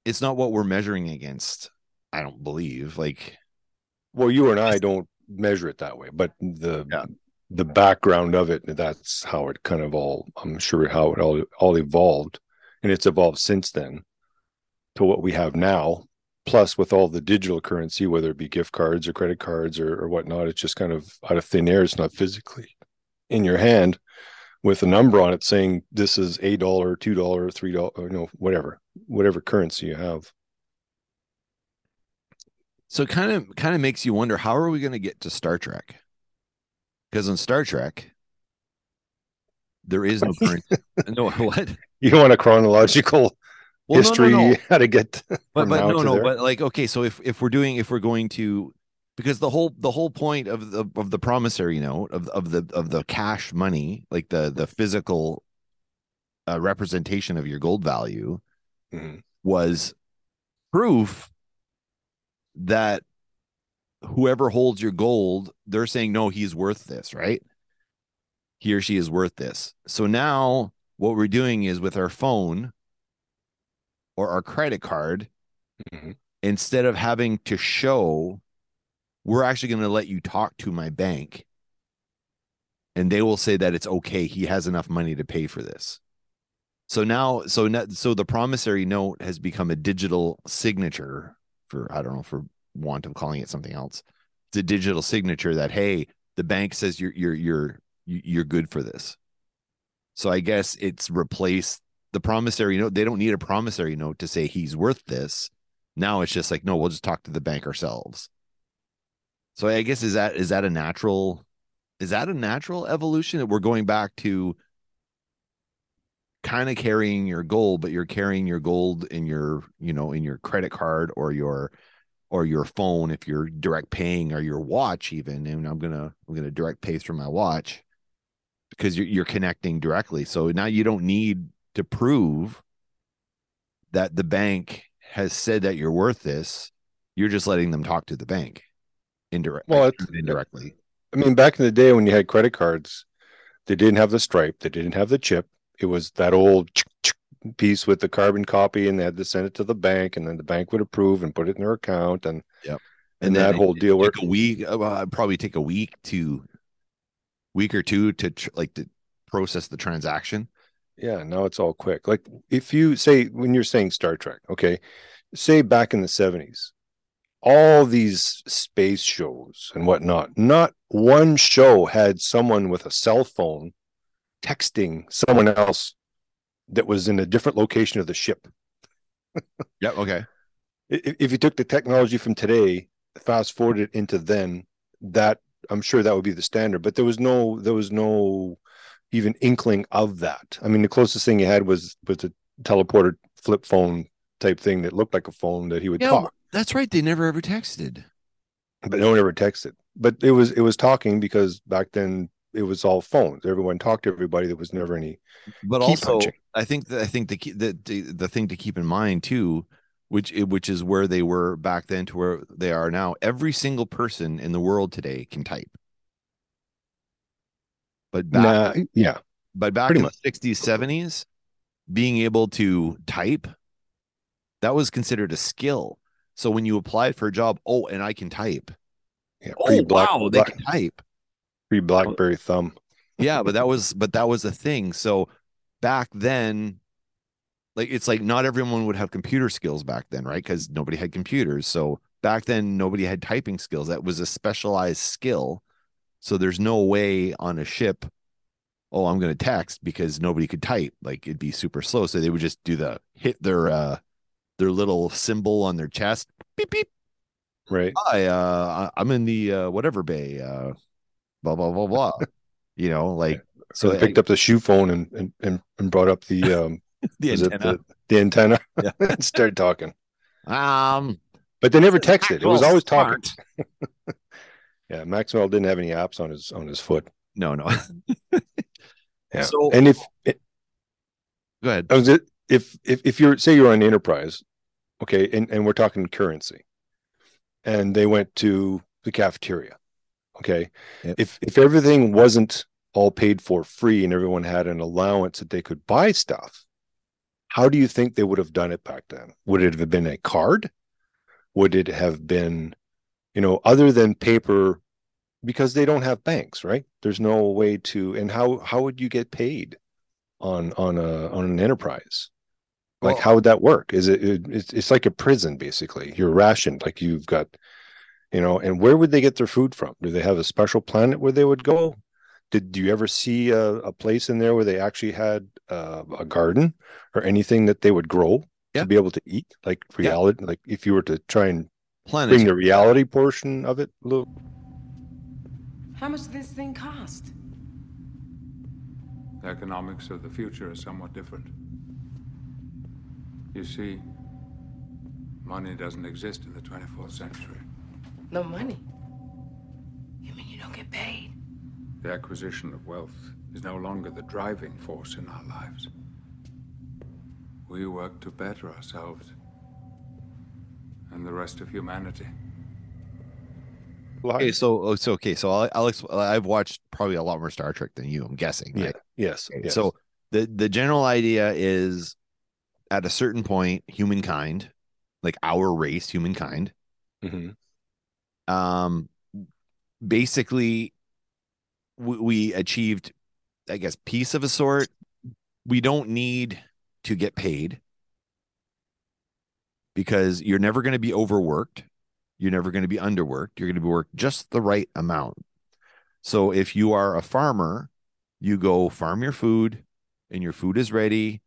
It's not what we're measuring against. I don't believe. Like Well, you and I don't measure it that way, but the Yeah. the background of it, that's how it kind of all. I'm sure how it all all evolved, and it's evolved since then to what we have now. Plus, with all the digital currency, whether it be gift cards or credit cards or, or whatnot, it's just kind of out of thin air. It's not physically in your hand with a number on it saying this is a dollar, two dollar, three dollar, you know, whatever, whatever currency you have. so, it kind of kind of makes you wonder how are we going to get to Star Trek? Because in Star Trek, there is no currency. no, what? You want a chronological Well, no, no, history no. how to get but but no no there. but like okay so if if we're doing if we're going to because the whole the whole point of the of the promissory note of of the of the cash money, like the the physical uh, representation of your gold value, Mhm. was proof that whoever holds your gold, they're saying no, he's worth this, right? He or she is worth this. So now what we're doing is with our phone or our credit card, Mhm. instead of having to show, we're actually going to let you talk to my bank. And they will say that it's okay. He has enough money to pay for this. So now, so now, so the promissory note has become a digital signature for, I don't know, for want of calling it something else. It's a digital signature that, hey, the bank says you're, you're, you're, you're good for this. So I guess it's replaced the promissory note. They don't need a promissory note to say he's worth this. Now it's just like, no, we'll just talk to the bank ourselves. So I guess is that is that a natural is that a natural evolution that we're going back to kind of carrying your gold, but you're carrying your gold in your, you know, in your credit card or your or your phone if you're direct paying or your watch even. And I'm gonna I'm gonna direct pay through my watch because you're you're connecting directly. So now you don't need to prove that the bank has said that you're worth this. You're just letting them talk to the bank indirect Well, it's- indirectly. I mean, back in the day when you had credit cards, they didn't have the stripe, they didn't have the chip. It was that old piece with the carbon copy, and they had to send it to the bank, and then the bank would approve and put it in their account, and Yep. and, then that whole deal. Where a week, uh, probably take a week to week or two to tr- like to process the transaction. Yeah, now it's all quick. Like if you say when you're saying Star Trek, okay, say back in the seventies, all these space shows and whatnot, not one show had someone with a cell phone texting someone else that was in a different location of the ship. Yeah. Okay. I- i- If you took the technology from today, fast forward it into then, that I'm sure that would be the standard. But there was no, there was no even inkling of that. I mean, the closest thing he had was was a teleporter flip phone type thing that looked like a phone that he would Yeah, talk, That's right. They never ever texted. but no one ever texted. But it was it was talking because back then it was all phones. Everyone talked to everybody. There was never any. But Key also, punching. I think that I think the key, the, the the thing to keep in mind too, which which is where they were back then to where they are now. Every single person in the world today can type. But back Nah, yeah, but back Pretty in much. the 60s 70s being able to type that was considered a skill. So when you applied for a job oh and i can type. Yeah. oh Pre-Black- wow they can type. pre-BlackBerry thumb. yeah but that was but that was a thing. So back then like it's like not everyone would have computer skills back then right? Because nobody had computers. So back then nobody had typing skills. That was a specialized skill so there's no way on a ship oh i'm going to text because nobody could type like it'd be super slow so they would just do the hit their uh their little symbol on their chest beep beep Right. hi uh I- i'm in the uh whatever bay uh blah blah blah blah you know like So they I- picked up the shoe phone and and and, brought up the um the antenna. the, the antenna Yeah. and started talking. um But they never texted. It was always talking. Yeah, Maxwell didn't have any apps on his on his foot. no no Yeah. So- and if it, go ahead oh, was it if if if you're say you're on enterprise, okay, and, and we're talking currency, and they went to the cafeteria, okay. Yep. If if everything wasn't all paid for free and everyone had an allowance that they could buy stuff, how do you think they would have done it back then? Would it have been a card? Would it have been, you know, other than paper? Because they don't have banks, right? There's no way to, and how how would you get paid on on a on an enterprise? Like Well- how would that work? Is it, it it's, it's like a prison basically. You're rationed, like you've got, you know. And where would they get their food from? Do they have a special planet where they would go? Did do you ever see a, a place in there where they actually had uh, a garden or anything that they would grow Yeah. to be able to eat? Like Yeah. reality, like if you were to try and planet. Bring the reality portion of it Luke. How much does this thing cost? The economics of the future are somewhat different. You see, money doesn't exist in the 24th century. No money? You mean you don't get paid? The acquisition of wealth is no longer the driving force in our lives. We work to better ourselves and the rest of humanity. Okay, so oh, so okay, so I'll, I'll exp- I've watched probably a lot more Star Trek than you. I'm guessing. yeah, right? yes, Okay, yes. So the the general idea is, at a certain point, humankind, like our race, humankind, Mhm. um, basically, we, we achieved, I guess, peace of a sort. We don't need to get paid because you're never going to be overworked. You're never going to be underworked. You're going to be worked just the right amount. So if you are a farmer, you go farm your food and your food is ready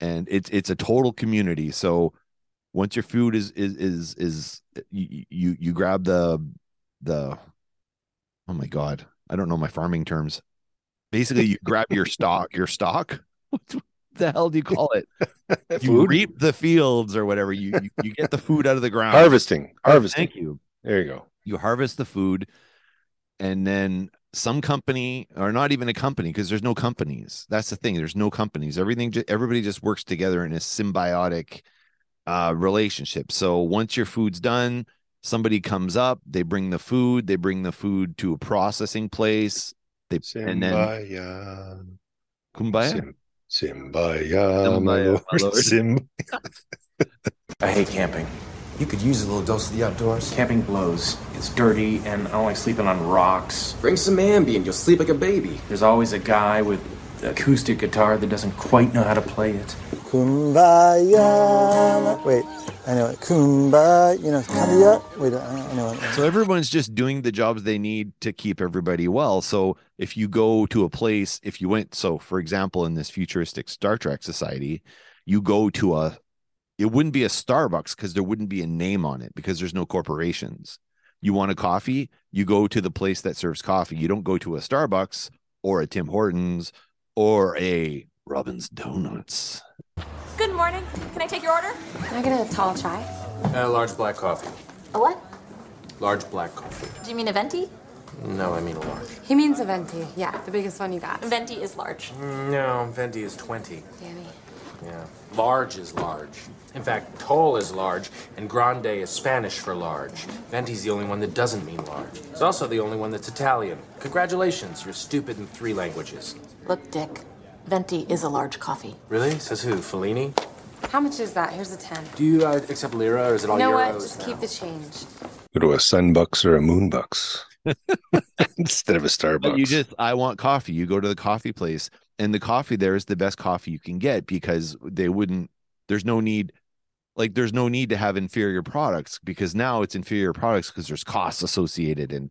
and it's it's a total community. So once your food is is is is you you, you grab the the oh my god, I don't know my farming terms. Basically, you grab your stock, your stock. The hell do you call it? You reap the fields or whatever. You, you you get the food out of the ground. harvesting, harvesting. Thank you. There you go. You harvest the food, and then some company, or not even a company, because there's no companies. That's the thing. There's no companies. Everything, everybody just works together in a symbiotic uh, relationship. So once your food's done, somebody comes up, they bring the food, they bring the food to a processing place. They and then kumbaya. Sim- Simbaya, Simbaya, my lord. my lord. Sim- I hate camping. You could use a little dose of the outdoors. Camping blows. It's dirty, and I don't like sleeping on rocks. Bring some Ambien, you'll sleep like a baby. There's always a guy with an acoustic guitar that doesn't quite know how to play it. Kumbaya. Wait, It. Kumbaya. You know, kumbaya. Wait, I know. So everyone's just doing the jobs they need to keep everybody well. So if you go to a place, if you went, so for example, in this futuristic Star Trek society, you go to a, it wouldn't be a Starbucks because there wouldn't be a name on it because there's no corporations. You want a coffee, you go to the place that serves coffee. You don't go to a Starbucks or a Tim Hortons or a Robin's Donuts. Good morning. Can I take your order? Can I get a tall chai? A large black coffee. A what? Large black coffee. Do you mean a venti? No, I mean a large. He means a venti. Yeah, the biggest one you got. Venti is large. Mm, no, venti is 20. Danny. Yeah. Large is large. In fact, tall is large, and grande is Spanish for large. Venti's the only one that doesn't mean large. It's also the only one that's Italian. Congratulations, you're stupid in three languages. Look, Dick. Venti is a large coffee. Really? Says who? Fellini? How much is that? Here's a 10. Do you uh, accept lira, or is it all you know euros what? Just now? keep the change. Go to a Sunbucks or a Moonbucks instead of a Starbucks. But you just, I want coffee. You go to the coffee place, and the coffee there is the best coffee you can get because they wouldn't, there's no need, like, there's no need to have inferior products because now it's inferior products because there's costs associated. And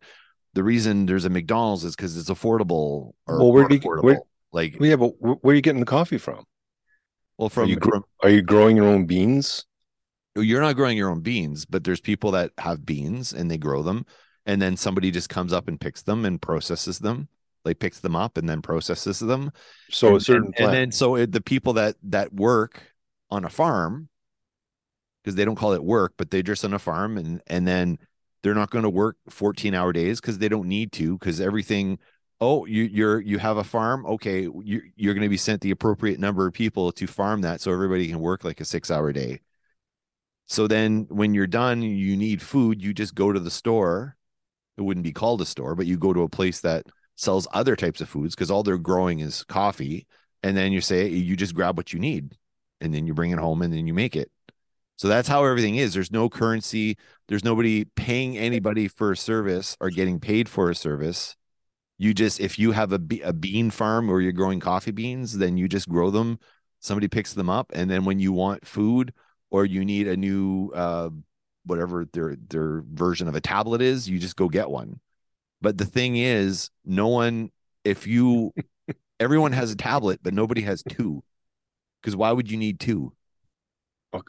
the reason there's a McDonald's is because it's affordable or Well, where do you- affordable. where- like, Well, yeah, but where are you getting the coffee from? well, Are from, you, gr- from are you growing your own beans? you're not growing your own beans, but there's people that have beans and they grow them. And then somebody just comes up and picks them and processes them, like picks them up and then processes them. So a and, certain and, and then so it, the people that that work on a farm because they don't call it work but they're just on a farm and and then they're not going to work 14 hour days because they don't need to because everything oh you you're you have a farm? Okay you, you're going to be sent the appropriate number of people to farm that so everybody can work like a six hour day. So then when you're done you need food you just go to the store. It wouldn't be called a store but you go to a place that sells other types of foods because all they're growing is coffee and then you say you just grab what you need and then you bring it home and then you make it. So that's how everything is. There's no currency. There's nobody paying anybody for a service or getting paid for a service you just if you have a, be- a bean farm or you're growing coffee beans then you just grow them. Somebody picks them up and then when you want food or you need a new uh whatever their their version of a tablet is you just go get one. But the thing is no one if you everyone has a tablet but nobody has two. Because why would you need two?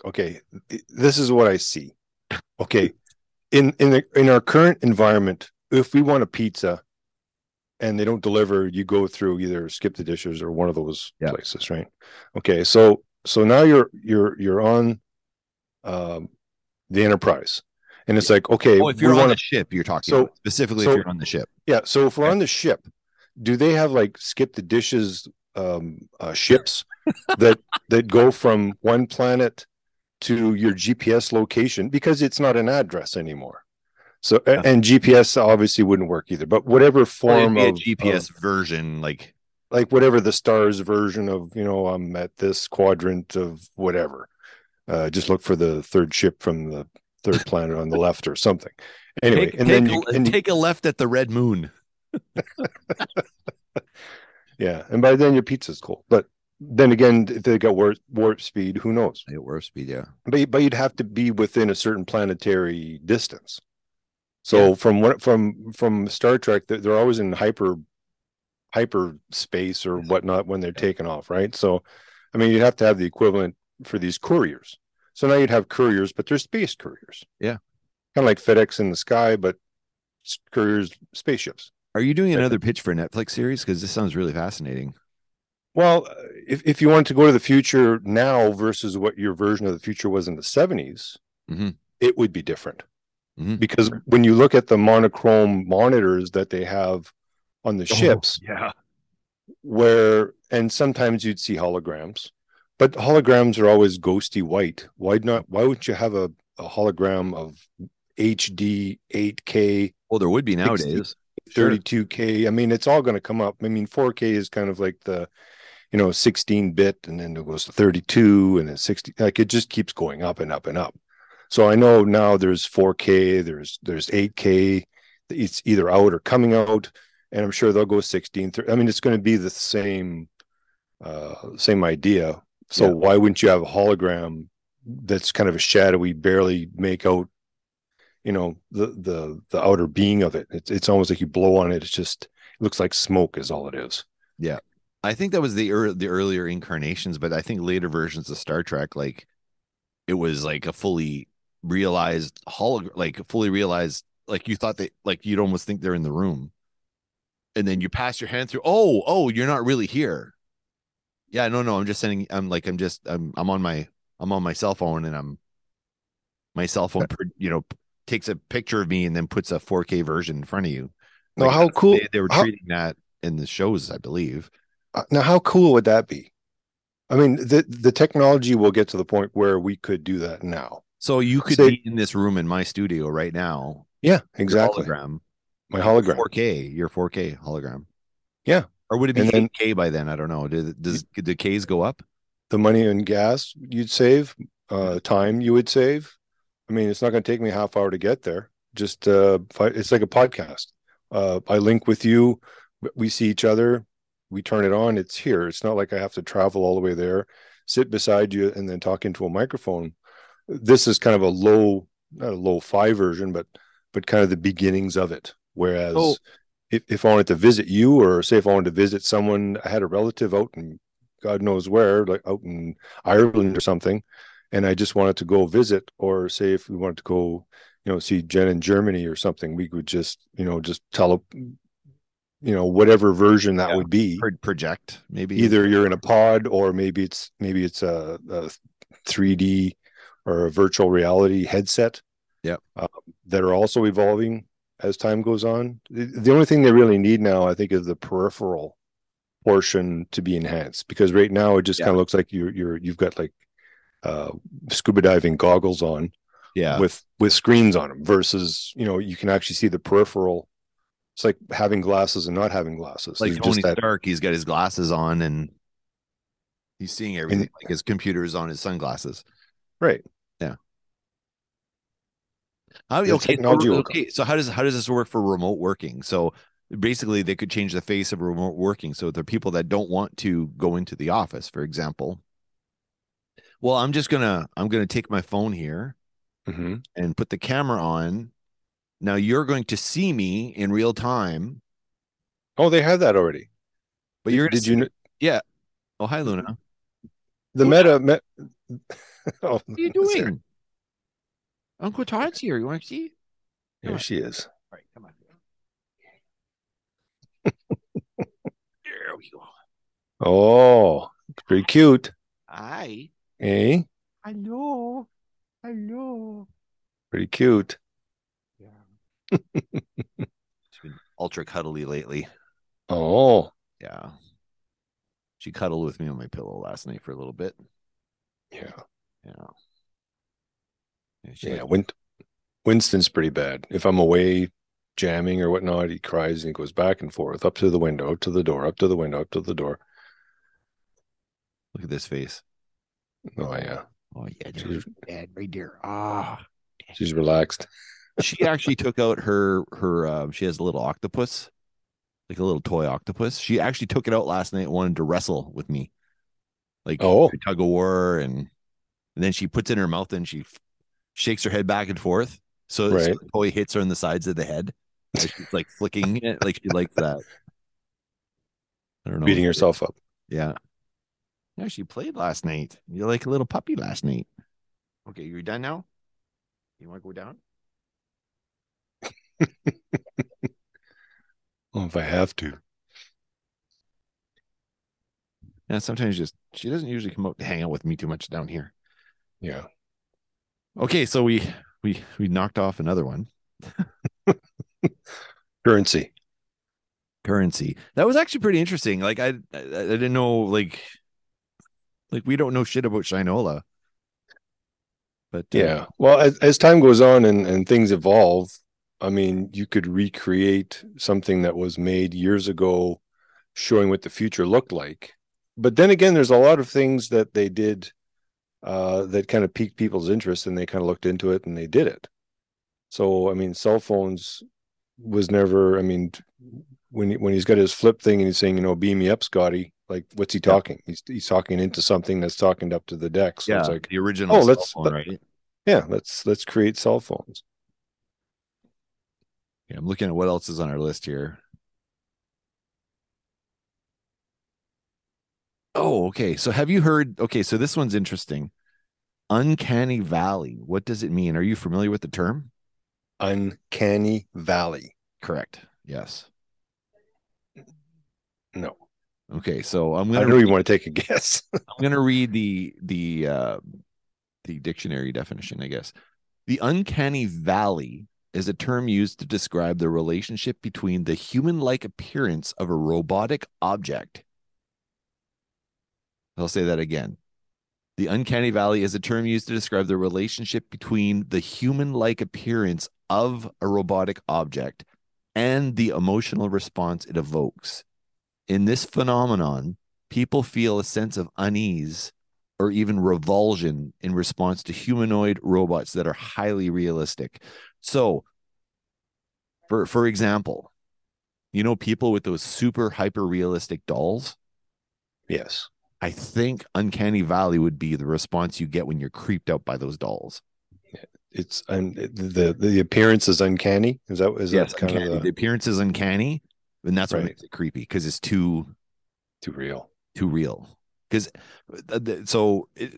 Okay this is what i see. Okay in in the, in our current environment if we want a pizza and they don't deliver you go through either skip the dishes or one of those Yeah. places right okay so so now you're you're you're on um the enterprise and it's like okay oh if you're we on wanna- the ship you're talking so- specifically so- if you're on the ship yeah so if we're Okay. on the ship do they have like skip the dishes um, uh, ships that that go from one planet to your GPS location because it's not an address anymore. So a- and GPS obviously wouldn't work either. But whatever form of GPS of- version, like like whatever the stars version of you know I'm at this quadrant of whatever. Uh, just look for the third ship from the third planet on the left or something. Anyway, take, and take then a, you, and take a left at the red moon. yeah, and by then your pizza's cold. But then again, if they got warp, warp speed, who knows? At warp speed, yeah. But but you'd have to be within a certain planetary distance. So from what from from Star Trek, they're, always in hyper hyper space or whatnot when they're taken off, right? So, I mean, you'd have to have the equivalent for these couriers. So now you'd have couriers, but they're space couriers. Yeah. kind of like FedEx in the sky, but couriers spaceships. Are you doing another pitch for a Netflix series? Because this sounds really fascinating. Well, uh, if, if you wanted to go to the future now versus what your version of the future was in the 70s, Mhm. it would be different. Mhm. Because when you look at the monochrome monitors that they have on the ships, yeah. where, and sometimes you'd see holograms, but holograms are always ghosty white. Why not? Why wouldn't you have a, a hologram of HD, 8K, Well, there would be nowadays. Sure. 32K? I mean, it's all going to come up. I mean, 4K is kind of like the, you know 16 bit and then it goes to 32 and then 60 like it just keeps going up and up and up so i know now there's 4k there's there's 8k it's either out or coming out and i'm sure they'll go 16 thir- i mean it's going to be the same uh same idea so Yeah. why wouldn't you have a hologram that's kind of a shadowy barely make out you know the the the outer being of it it's, it's almost like you blow on it it's just it looks like smoke is all it is Yeah. I think that was the ear the earlier incarnations, but I think later versions of Star Trek, like it was like a fully realized holog like fully realized, like you thought they like you'd almost think they're in the room. And then you pass your hand through, oh, oh, you're not really here. Yeah, no, no, I'm just sending I'm like I'm just I'm I'm on my I'm on my cell phone and I'm my cell phone you know takes a picture of me and then puts a 4K version in front of you. Like, how cool- They, they were how- treating that in the shows, I believe. Uh, now how cool would that be i mean the the technology will get to the point where we could do that now So you could be in this room in my studio right now. yeah exactly Hologram. my hologram 4K, your 4K hologram. Yeah. Or would it be And then- 8K by then? I don't know. Does does the K's go up? the money and gas you'd save uh time you would save i mean it's not going to take me a half hour to get there just uh it's like a podcast uh i link with you we see each other we turn it on it's here it's not like i have to travel all the way there sit beside you and then talk into a microphone this is kind of a low not a low fi version but but kind of the beginnings of it. Whereas So- if, if i wanted to visit you or say if i wanted to visit someone i had a relative out in god knows where like out in ireland or something and i just wanted to go visit or say if we wanted to go you know see jen in germany or something we could just you know just tele you know whatever version that Yeah. would be. Project maybe. Either you're in a pod or maybe it's maybe it's a, a 3d or a virtual reality headset Yep. uh, that are also evolving as time goes on the, the only thing they really need now i think is the peripheral portion to be enhanced because right now it just Yeah. kind of looks like you're you're you've got like uh scuba diving goggles on yeah. with with screens on them versus you know you can actually see the peripheral it's like having glasses and not having glasses like There's Tony just that Stark, he's got his glasses on and he's seeing everything. like his computer is on his sunglasses. right How The okay, technology okay. So how does how does this work for remote working? So basically, they could change the face of remote working. So there are people that don't want to go into the office, for example, well, I'm just gonna I'm gonna take my phone here hmm and put the camera on. Now you're going to see me in real time, oh they have that already but you're did you kn- yeah. Oh hi Luna, the Oh, meta me- oh, what are you doing? Uncle Todd's here. You want to see? There she is. All right, come on. there we go. Oh, pretty cute. Hi. Eh? Hello. Hello. Pretty cute. It's been ultra cuddly lately. Oh, Yeah. She cuddled with me on my pillow last night for a little bit. yeah. Yeah. Yeah, like- Win- Winston's pretty bad. If I'm away jamming or whatnot, he cries and he goes back and forth, up to the window, up to the door, up to the window, up to the door. look at this face. Oh yeah. Oh yeah, She's- there's dad right there. Ah. She's relaxed. she actually took out her her um she has a little octopus like a little toy octopus she actually took it out last night and wanted to wrestle with me like Oh. tug of war and, and then she puts it in her mouth and she shakes her head back and forth so, so Right. the toy hits her on the sides of the head like she's like flicking it like she likes that i don't know Beating herself up. yeah yeah she played last night you're like a little puppy last night okay you're done now you want to go down Oh, if I have to. Yeah, sometimes just she doesn't usually come out to hang out with me too much down here. Yeah. Okay, so we we we knocked off another one. Currency. Currency. That was actually pretty interesting. Like I I, I didn't know like like we don't know shit about Shinola. But uh, Yeah. Well, as, as time goes on and, and things evolve, I mean, you could recreate something that was made years ago showing what the future looked like. But then again, there's a lot of things that they did uh, that kind of piqued people's interest and they kind of looked into it and they did it. So, I mean, cell phones was never, I mean, when, he- when he's got his flip thing and he's saying, you know, beam me up, Scotty, like, what's he talking? He's, he's talking into something that's talking up to the deck. So yeah, it's like, the original oh, cell let's, phone, right? yeah, let's, let's create cell phones. Yeah, I'm looking at what else is on our list here. Oh, okay. So have you heard? Okay, so this one's interesting. Uncanny Valley. What does it mean? Are you familiar with the term? Uncanny Valley. Correct. Yes. No. Okay, so I'm gonna I know read, you want to take a guess. I'm gonna read the the uh, the dictionary definition. I guess the uncanny valley is a term used to describe the relationship between the human-like appearance of a robotic object. I'll say that again. The uncanny valley is a term used to describe the relationship between the human-like appearance of a robotic object and the emotional response it evokes. In this phenomenon, people feel a sense of unease or even revulsion in response to humanoid robots that are highly realistic. So, for for example, you know people with those super hyper realistic dolls? yes. I think Uncanny Valley would be the response you get when you're creeped out by those dolls. It's un, the the appearance is uncanny. Is that is yes, that kind uncanny. of the the, appearance is uncanny, and that's what makes it creepy because it's too too real? too real. Because uh, so it,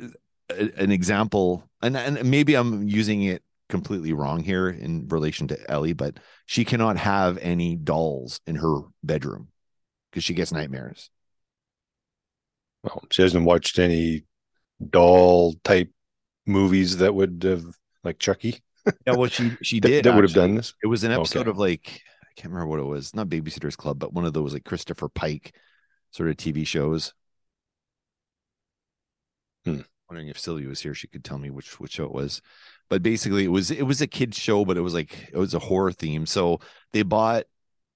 an example, and and maybe I'm using it completely wrong here in relation to Ellie, but she cannot have any dolls in her bedroom because she gets nightmares. Well, she hasn't watched any doll type movies that would have like Chucky. Yeah, well, she she That- did. that would have done this. It was an episode Okay. of like I can't remember what it was. Not Babysitter's Club, but one of those like Christopher Pike sort of TV shows. Hmm. Wondering if Sylvia was here, she could tell me which which show it was. But basically, it was it was a kids show, but it was like it was a horror theme. So they bought.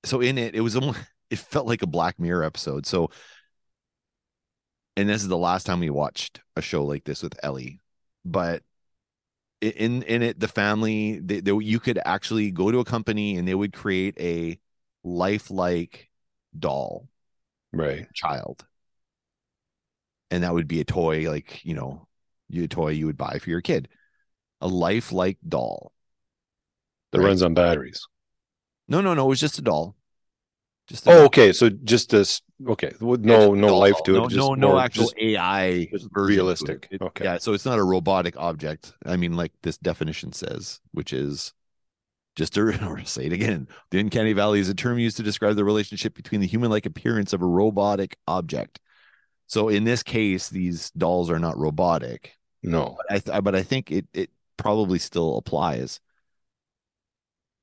So in it, it was almost it felt like a Black Mirror episode. So, and this is the last time we watched a show like this with Ellie, but in in it the family they, they, you could actually go to a company and they would create a lifelike doll Right. child and that would be a toy like you know you a toy you would buy for your kid a lifelike doll That Right. runs on batteries. no no no it was just a doll just Oh, okay. So just this. Okay. With no no life to it. no just no no actual ai realistic. it. It- Okay. yeah so it's not a robotic object i mean like this definition says which is just to or say it again the uncanny valley is a term used to describe the relationship between the human-like appearance of a robotic object so in this case these dolls are not robotic No. I th- but I think it it probably still applies.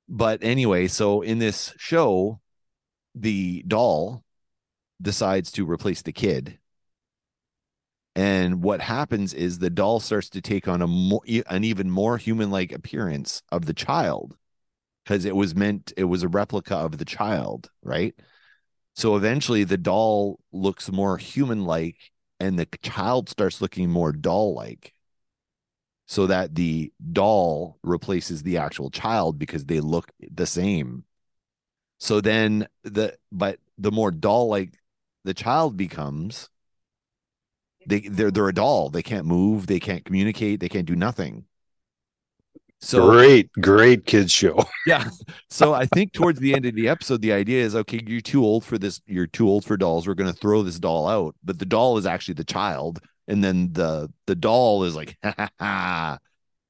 But anyway, so in this show, the doll decides to replace the kid. And what happens is the doll starts to take on a more an even more human-like appearance of the child because it was meant it was a replica of the child right? So eventually the doll looks more human-like and the child starts looking more doll-like so that the doll replaces the actual child because they look the same so then the but the more doll-like the child becomes they they're they're a doll. They can't move. They can't communicate. They can't do nothing. So great, great kids show. yeah. So I think towards the end of the episode, the idea is okay, you're too old for this. You're too old for dolls. We're going to throw this doll out. But the doll is actually the child, and then the the doll is like, ha, ha, ha,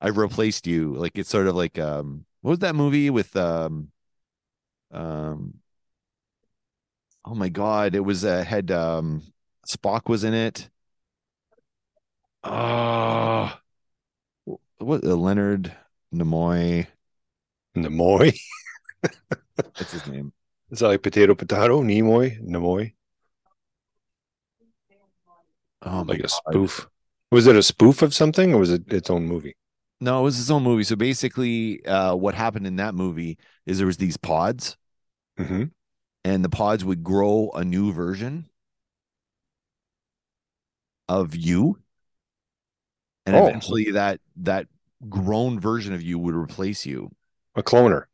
I've replaced you. Like it's sort of like um, what was that movie with um, um, oh my god, it was uh, had um, Spock was in it. Oh, what uh, Leonard Nimoy? Nimoy. That's his name. Is that like potato potato? Nimoy? Nimoy? Oh, like a spoof. Was it a spoof of something or was it its own movie? No, it was its own movie. So basically, uh, what happened in that movie is there was these pods, mm-hmm. and the pods would grow a new version of you and Oh. eventually that that grown version of you would replace you. A cloner.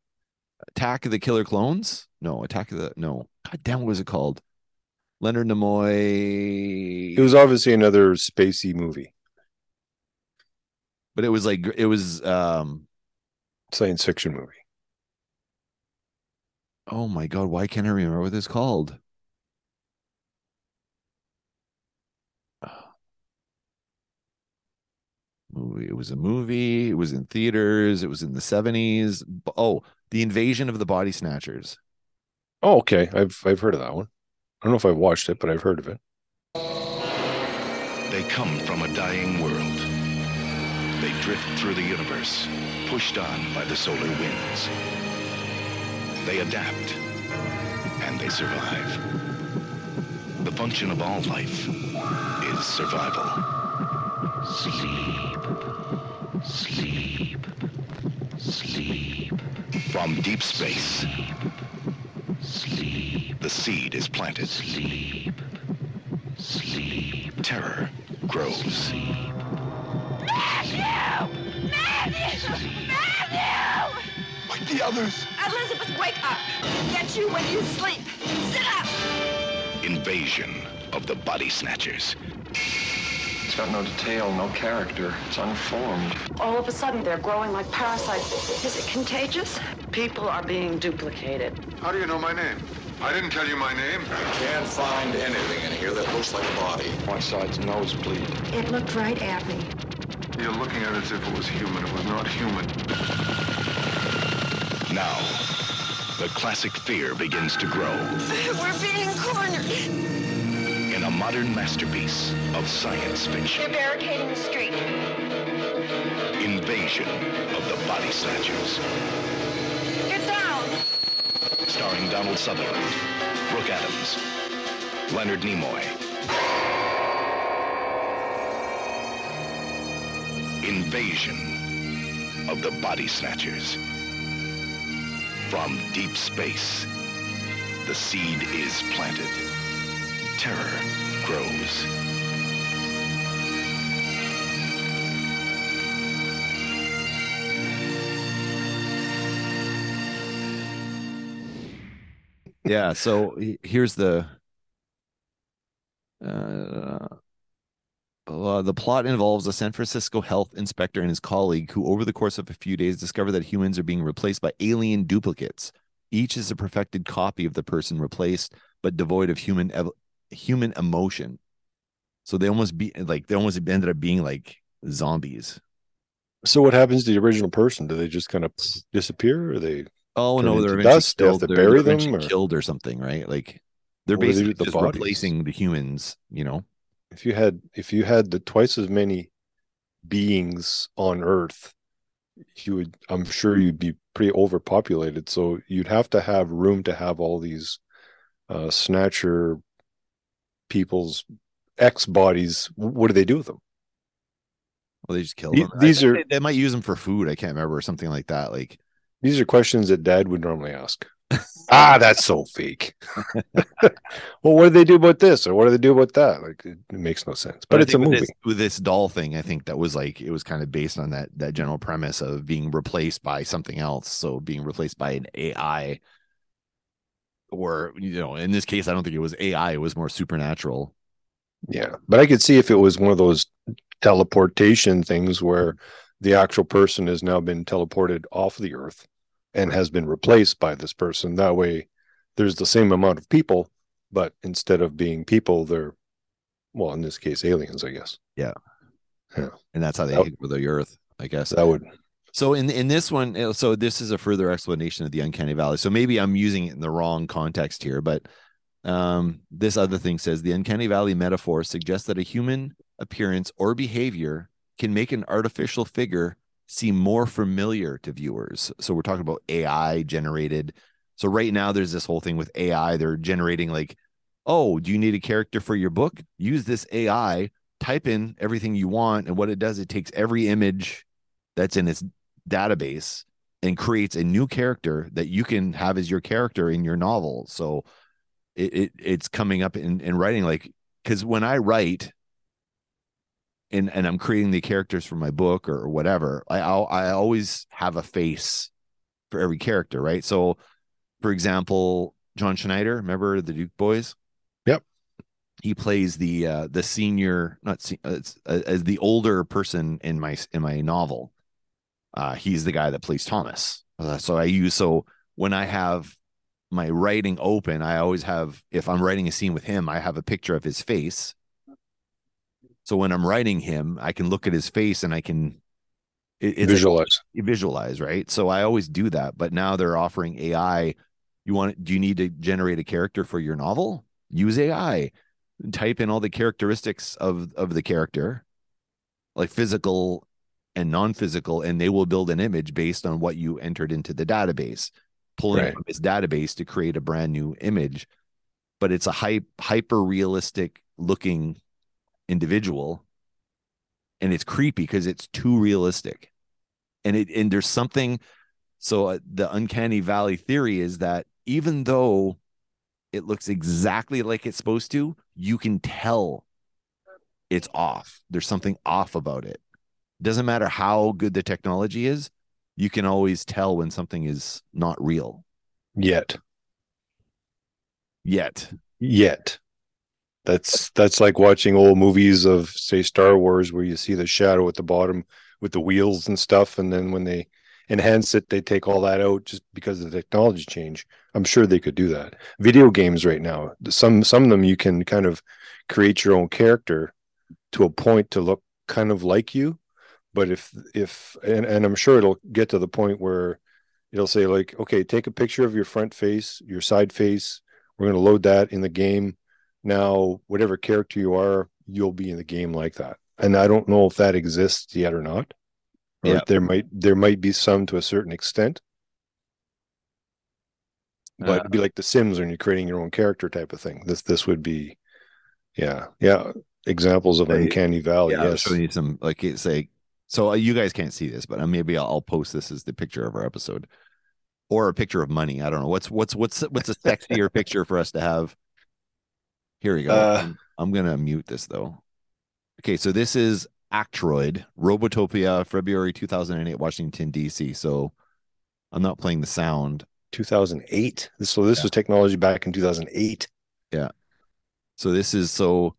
Attack of the Killer Clones? No, Attack of the no. God damn, what was it called? Leonard Nimoy. It was obviously another spacey movie, but it was like it was um science fiction movie. Oh my god, why can't I remember what it's called? Movie. It was a movie. It was in theaters. It was in the 70s. Oh, The Invasion of the Body Snatchers. Oh, okay. I've I've heard of that one. I don't know if I've watched it, but I've heard of it. They come from a dying world. They drift through the universe, pushed on by the solar winds. They adapt, and they survive. The function of all life is survival. Sleep. Sleep. Sleep. From deep space. Sleep. The seed is planted. Sleep. Sleep. Terror grows. Matthew! Matthew! Matthew! Like the others. Elizabeth, wake up! Get you when you sleep. Sit up! Invasion of the body snatchers. It's got no detail, no character. It's unformed. All of a sudden, they're growing like parasites. Is it contagious? People are being duplicated. How do you know my name? I didn't tell you my name. I can't find anything in here that looks like a body. One side's nosebleed. It looked right at me. You're looking at it as if it was human. It was not human. Now, the classic fear begins to grow We're being cornered. in a modern masterpiece of science fiction. They're barricading the street. Invasion of the Body Snatchers. Get down! Starring Donald Sutherland, Brooke Adams, Leonard Nimoy. Invasion of the Body Snatchers. From deep space, the seed is planted. Terror grows. yeah so here's the uh, uh, the plot involves a San Francisco health inspector and his colleague who, over the course of a few days, discover that humans are being replaced by alien duplicates. Each is a perfected copy of the person replaced, but devoid of human ev- human emotion. So they almost be like they almost ended up being like zombies. So what happens to the original person? Do they just kind of disappear or they Oh no, they're dust? They have to bury them or- killed or something, right? Like they're basically the just bodies? replacing the humans. You know, if you had if you had the twice as many beings on earth you would i'm sure you'd be pretty overpopulated so you'd have to have room to have all these uh, snatcher people's ex bodies, what do they do with them? Well, they just kill them. These think are- they, they might use them for food. I can't remember or something like that. Like These are questions that dad would normally ask. Ah, that's so fake. well, what do they do about this or what do they do about that? Like it, it makes no sense. But, I it's a think with movie. This, with this doll thing, I think that was like it was kind of based on that that general premise of being replaced by something else. So being replaced by an AI, or you know, in this case, I don't think it was AI. It was more supernatural. Yeah. But I could see if it was one of those teleportation things where the actual person has now been teleported off the earth and has been replaced by this person. That way there's the same amount of people, but instead of being people, they're well, in this case, aliens, I guess. Yeah. Yeah. And that's how they That- hit with the earth, I guess. That would So in in this one, uh, so this is a further explanation of the uncanny valley. So maybe I'm using it in the wrong context here, but um, this other thing says the uncanny valley metaphor suggests that a human appearance or behavior can make an artificial figure seem more familiar to viewers. So we're talking about AI generated. So right now there's this whole thing with AI. They're generating like, oh, do you need a character for your book? Use this AI, type in everything you want, and what it does, it takes every image that's in its database and creates a new character that you can have as your character in your novel. So it, it it's coming up in, in writing like because when I write and and I'm creating the characters for my book or whatever, I I'll, I always have a face for every character, right? So for example, John Schneider, remember the Duke Boys? Yep. He plays the uh the senior not se- uh, uh, as the older person in my in my novel uh, he's the guy that plays Thomas. Uh, so I use so when I have my writing open, I always have if I'm writing a scene with him, I have a picture of his face. So when I'm writing him, I can look at his face and I can it, Visualize. you visualize, right? So I always do that, but now they're offering AI. You want do you need to generate a character for your novel? Use AI. Type in all the characteristics of of the character, like physical and non-physical, and they will build an image based on what you entered into the database, pulling Right. from this database to create a brand new image. But it's a hype hyper realistic looking individual, and it's creepy because it's too realistic. And it and there's something so uh, the uncanny valley theory is that even though it looks exactly like it's supposed to you can tell it's off. There's something off about it. Doesn't matter how good the technology is you can always tell when something is not real. Yet. yet. Yet. That's that's like watching old movies of say Star Wars where you see the shadow at the bottom with the wheels and stuff, and then when they enhance it, they take all that out just because of the technology change. I'm sure they could do that. Video games right now, some some of them you can kind of create your own character to a point to look kind of like you. But if if and, and I'm sure it'll get to the point where it'll say like, okay, take a picture of your front face, your side face. We're going to load that in the game. Now, whatever character you are, you'll be in the game like that. And I don't know if that exists yet or not. Or Yeah. there might there might be some to a certain extent. But Uh, it'd be like The Sims when you're creating your own character type of thing. This this would be, yeah, yeah, examples of Right. uncanny valley. yeah, yes, show you some like it's like so uh, you guys can't see this, but uh, maybe I'll, I'll post this as the picture of our episode, or a picture of money. I don't know what's what's what's what's a sexier picture for us to have. Here we go. Uh, I'm, I'm gonna mute this though. Okay, so this is Actroid Robotopia, February 2008, Washington D.C. So I'm not playing the sound. 2008. So this Yeah. was technology back in 2008. Yeah. So this is so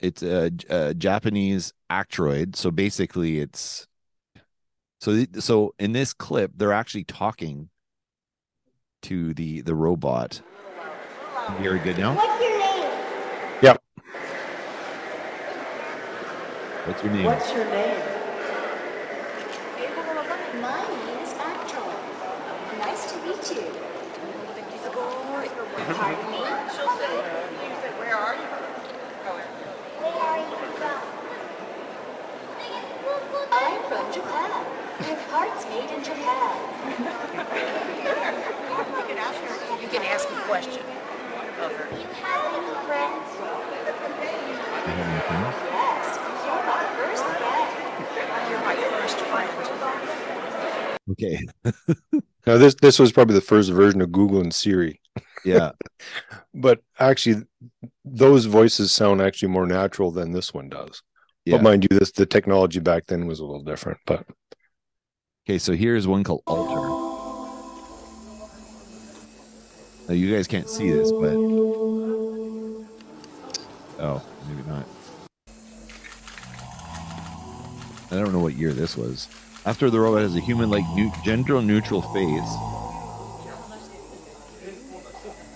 it's a, a Japanese Actroid. So basically it's so so in this clip they're actually talking to the the robot. Very good now. What's your name? What's your name? My name is Backdraw. Nice to meet you. Pardon me? She'll say, you where are you? Where are you from? I'm from Japan. Your parts made in Japan. you can ask her. You can ask a question of her. Do you have any friends? yes, Okay. now this this was probably the first version of Google and Siri. Yeah. but actually those voices sound actually more natural than this one does. Yeah. But mind you, this the technology back then was a little different. But okay, so here's one called Alter. Now you guys can't see this, but oh, maybe not. I don't know what year this was. After the robot has a human-like new, gender-neutral face.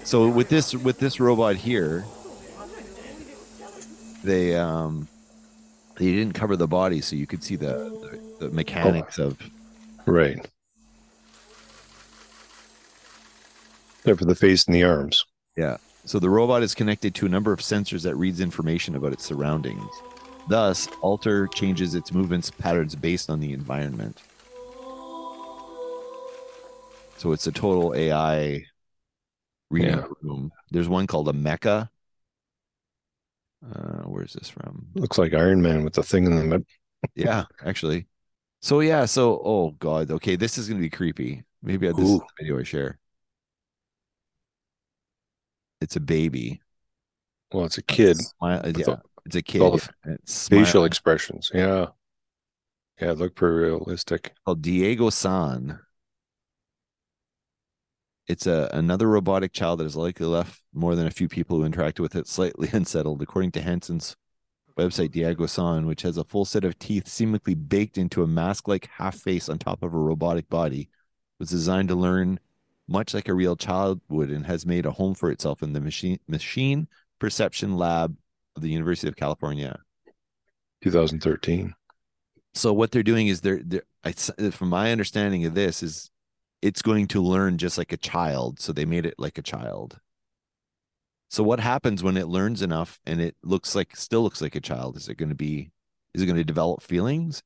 So with this with this robot here, they um they didn't cover the body, so you could see the the, the mechanics of right. Except for the face and the arms. Yeah. So the robot is connected to a number of sensors that reads information about its surroundings. Thus, Alter changes its movements patterns based on the environment. So it's a total AI reading Yeah. room. There's one called Ameca. Uh, where's this from? Looks like Iron Man with the thing in the mid. yeah, actually. So yeah, so oh god, okay, this is gonna be creepy. Maybe this is the video I share. It's a baby. Well, it's a kid. Smile, with yeah, it's a kid. all the facial smiling. expressions. Yeah. Yeah, it looked pretty realistic. called Diego San. It's a another robotic child that has likely left more than a few people who interacted with it slightly unsettled, according to Hanson's website Diego San, which has a full set of teeth seemingly baked into a mask-like half face on top of a robotic body, was designed to learn much like a real child would and has made a home for itself in the machine machine perception lab the University of California. 2013. So what they're doing is they're, they're I, from my understanding of this is it's going to learn just like a child. So they made it like a child. So what happens when it learns enough and it looks like still looks like a child? Is it going to be is it going to develop feelings?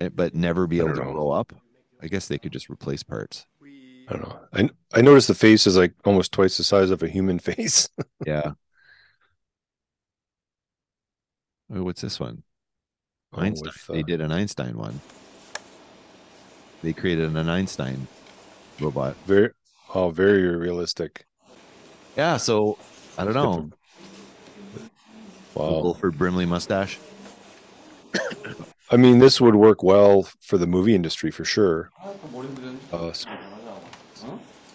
Eh, But never be able to know. grow up? I guess they could just replace parts. I don't know. I I noticed the face is like almost twice the size of a human face. Yeah. Oh, what's this one? Oh, Einstein. with, They uh, did an Einstein one. They created an Einstein robot. Very oh, very realistic. Yeah, so I don't know. Wow. Wilford Brimley mustache. I mean, this would work well for the movie industry for sure. Uh, s-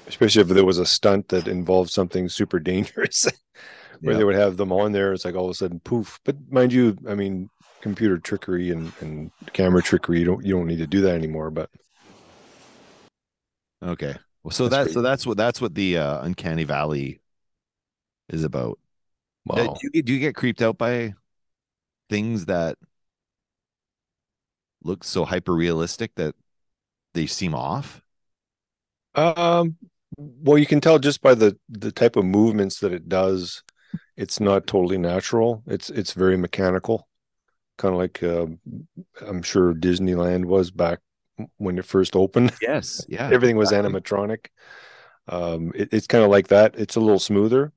especially if there was a stunt that involved something super dangerous, where Yeah. they would have them on there. It's like all of a sudden, poof. But mind you, I mean, computer trickery and, and camera trickery, you don't you don't need to do that anymore. But Okay. Well, so That's that's so that's what that's what the uh, uncanny valley is about. Wow, Do you, do you get creeped out by things that look so hyper realistic that they seem off? Um, well, you can tell just by the the type of movements that it does. It's not totally natural. It's it's very mechanical, kind of like uh, I'm sure Disneyland was back when it first opened. Yes. Yeah. Everything was exactly. animatronic. Um, it, it's kind of like that. It's a little smoother,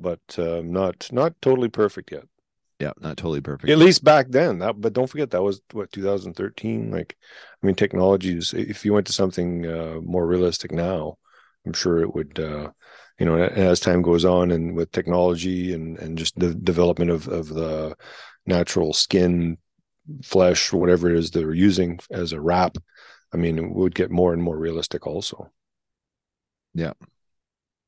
but um, not not totally perfect yet. Yeah, not totally perfect. At least back then. That, but don't forget that was what 2013. Like, I mean, technologies. If you went to something uh, more realistic now, I'm sure it would. Uh, you know, as time goes on, and with technology and and just the development of of the natural skin, flesh, whatever it is they're using as a wrap, I mean, it would get more and more realistic. Also, Yeah.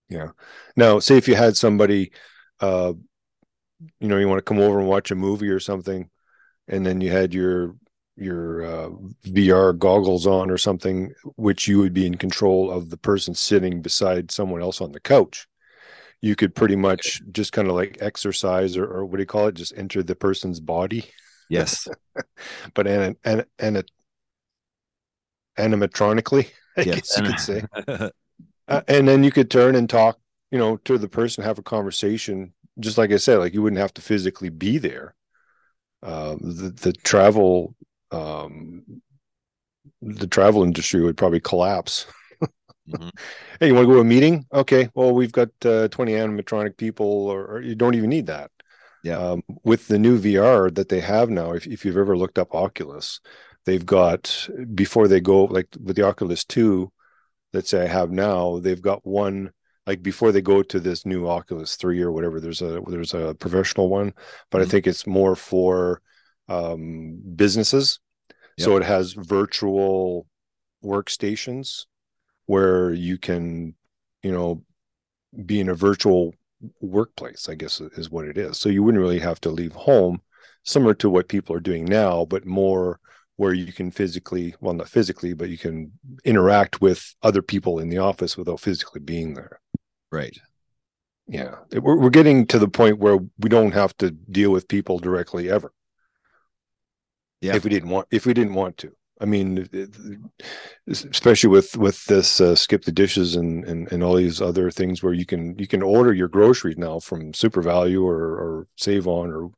yeah. Now, say if you had somebody, uh, you know, you want to come over and watch a movie or something, and then you had your your uh, VR goggles on or something, which you would be in control of the person sitting beside someone else on the couch. You could pretty much just kind of like exercise or, or what do you call it? Just enter the person's body, Yes. but an an an animatronically, I yes. guess you could say. Uh, and then you could turn and talk, you know, to the person, have a conversation. Just like I said, like you wouldn't have to physically be there. Uh, the the travel, um, the travel industry would probably collapse. Mhm. Hey, you want to go to a meeting? Okay, well, we've got uh, twenty animatronic people, or, or you don't even need that. Yeah. Um, with the new VR that they have now, if if you've ever looked up Oculus, they've got before they go like with the Oculus 2 let's say I have now they've got one like before they go to this new Oculus 3 or whatever there's a there's a professional one but I think it's more for um businesses. So it has virtual workstations where you can you know be in a virtual workplace i guess is what it is. So you wouldn't really have to leave home similar to what people are doing now but more where you can physically well not physically but you can interact with other people in the office without physically being there right. Yeah. We're, we're getting to the point where we don't have to deal with people directly ever. Yeah. if we didn't want if we didn't want to. I mean especially with with this uh, skip the dishes and, and and all these other things where you can you can order your groceries now from super value or or save on or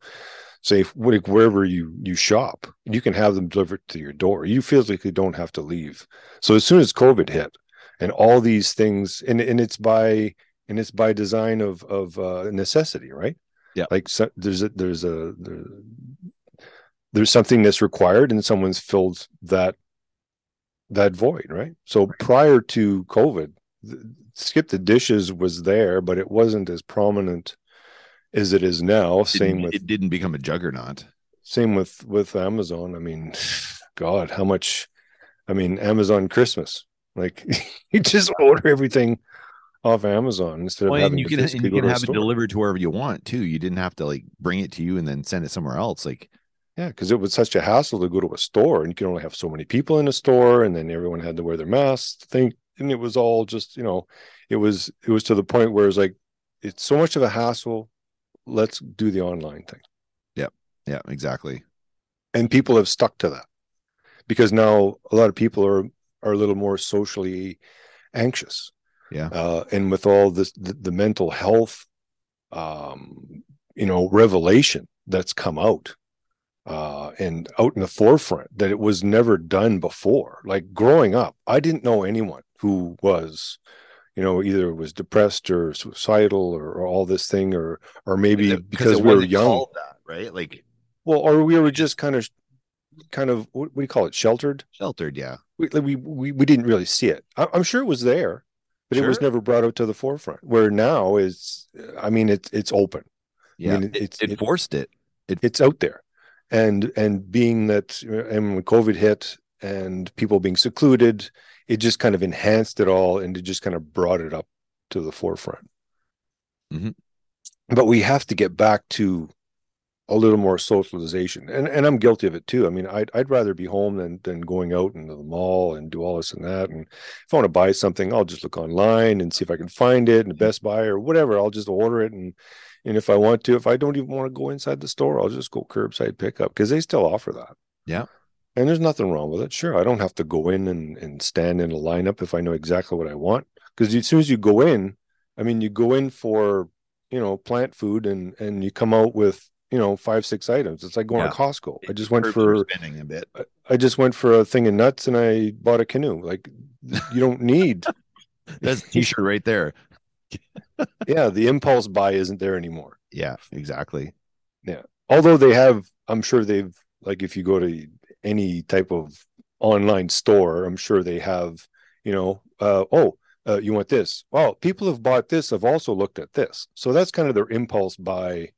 like wherever you you shop you can have them delivered to your door. You physically don't have to leave. So as soon as covid hit and all these things and and it's by and it's by design of of uh, necessity right? Yeah. Like so, there's a there's a there, there's something that's required and someone's filled that that void right? So prior to covid skip the dishes was there but it wasn't as prominent as it is now. Same with it didn't become a juggernaut. Same with with amazon. I mean god how much i mean amazon christmas like you just order everything off amazon instead of having and you can, and you can have it delivered to wherever you want too you didn't have to like bring it to you and then send it somewhere else like Yeah, because it was such a hassle to go to a store, and you can only have so many people in a store, and then everyone had to wear their masks. Thing, and it was all just, you know, it was it was to the point where it's like, it's so much of a hassle. Let's do the online thing, yeah yeah exactly and people have stuck to that because now a lot of people are are a little more socially anxious. Yeah, uh, and with all this, the, the mental health, um, you know, revelation that's come out uh, and out in the forefront that it was never done before. Like growing up, I didn't know anyone who was, you know, either was depressed or suicidal or, or all this thing, or or maybe because, it we were young. that right like Well, or we were just kind of, kind of what, do you call it? Sheltered. sheltered yeah We we we, we didn't really see it. I, I'm sure it was there, but it was never brought out to the forefront. Where now is, I mean, it's it's open. yeah I mean, it, it's it forced it it's out there and and being that and when covid hit and people being secluded it just kind of enhanced it all and it just kind of brought it up to the forefront Mhm. but we have to get back to a little more socialization and and i'm guilty of it too. I mean i'd, I'd rather be home than than going out into the mall and do all this and that and if i want to buy something i'll just look online and see if i can find it in best buy or whatever i'll just order it and and if i want to if i don't even want to go inside the store i'll just go curbside pickup because they still offer that. Yeah. And there's nothing wrong with it sure i don't have to go in and, and stand in a lineup if i know exactly what i want because as soon as you go in i mean you go in for you know plant food and and you come out with you know five six items it's like going Yeah. to costco i just went for spinning a bit I- i just went for a thing of nuts and i bought a canoe like you don't need that's t-shirt right there yeah the impulse buy isn't there anymore yeah exactly Yeah. Although they have, I'm sure they've like if you go to any type of online store, I'm sure they have, you know, uh, oh, uh, you want this? Well, people have bought this have also looked at this. So that's kind of their impulse buy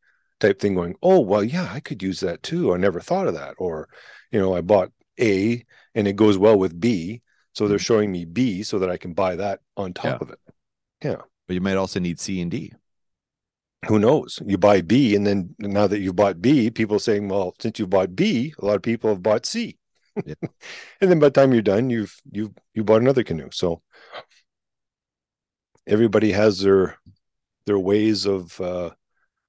type thing going, oh, well, yeah, I could use that too. I never thought of that. Or, you know, I bought A and it goes well with B. So they're showing me B so that I can buy that on top Yeah. of it. Yeah. but you might also need c and d who knows you buy b and then now that you've bought b people saying well since you bought b a lot of people have bought c Yeah. and then by the time you're done you've you've you bought another canoe so everybody has their their ways of uh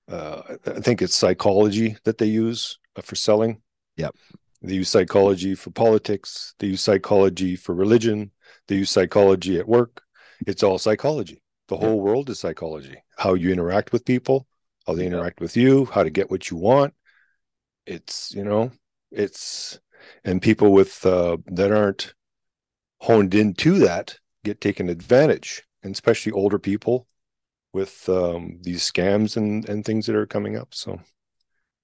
uh i think it's psychology that they use uh, for selling. Yep. they use psychology for politics. They use psychology for religion. They use psychology at work. It's all psychology. The whole world is psychology. How you interact with people how they interact with you how to get what you want. It's you know it's and people with uh that aren't honed into that get taken advantage and especially older people with um these scams and and things that are coming up so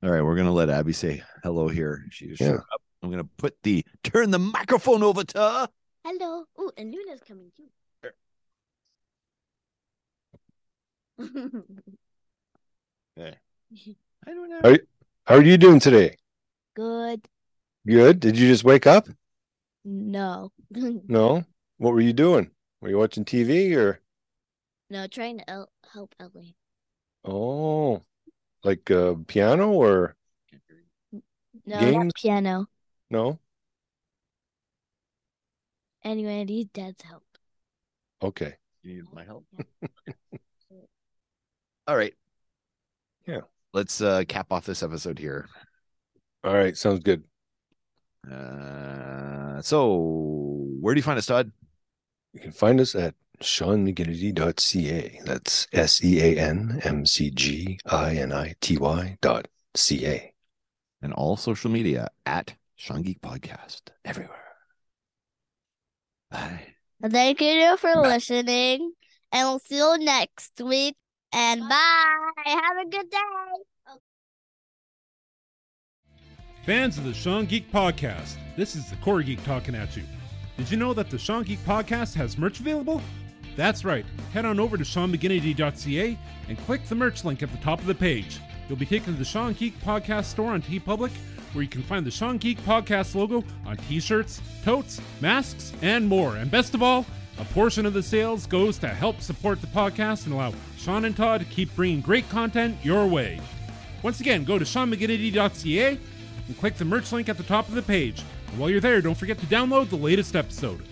all right we're gonna let abby say hello here she just Yeah. showed up I'm gonna put the turn the microphone over to her. Hello. Oh, and Luna's coming too. Okay. I don't know. How, how are you doing today? Good. Good. Did you just wake up? No. No. What were you doing? Were you watching TV or? no, trying to el- help Ellie. Oh, like uh, piano or No, Games? not piano. no? Anyway, I need Dad's help. Okay. You need my help. All right. Yeah. Let's uh cap off this episode here. All right. Sounds good. Uh so where do you find us, Todd? You can find us at seanmcginity.ca. That's S E A N M C G I N I T Y dot C A. And all social media at Sean Geek Podcast everywhere. Bye. Thank you for listening, and we'll see you next week. And bye. Have a good day. Fans of the Sean Geek Podcast, this is the Core Geek talking at you. Did you know that the Sean Geek Podcast has merch available? That's right. Head on over to SeanMcGinity.ca and click the merch link at the top of the page. You'll be taken to the Sean Geek Podcast store on TeePublic, where you can find the Sean Geek Podcast logo on t-shirts, totes, masks, and more. And best of all, a portion of the sales goes to help support the podcast and allow Sean and Todd to keep bringing great content your way. Once again, go to SeanMcGinity.ca and click the merch link at the top of the page. And while you're there, don't forget to download the latest episode.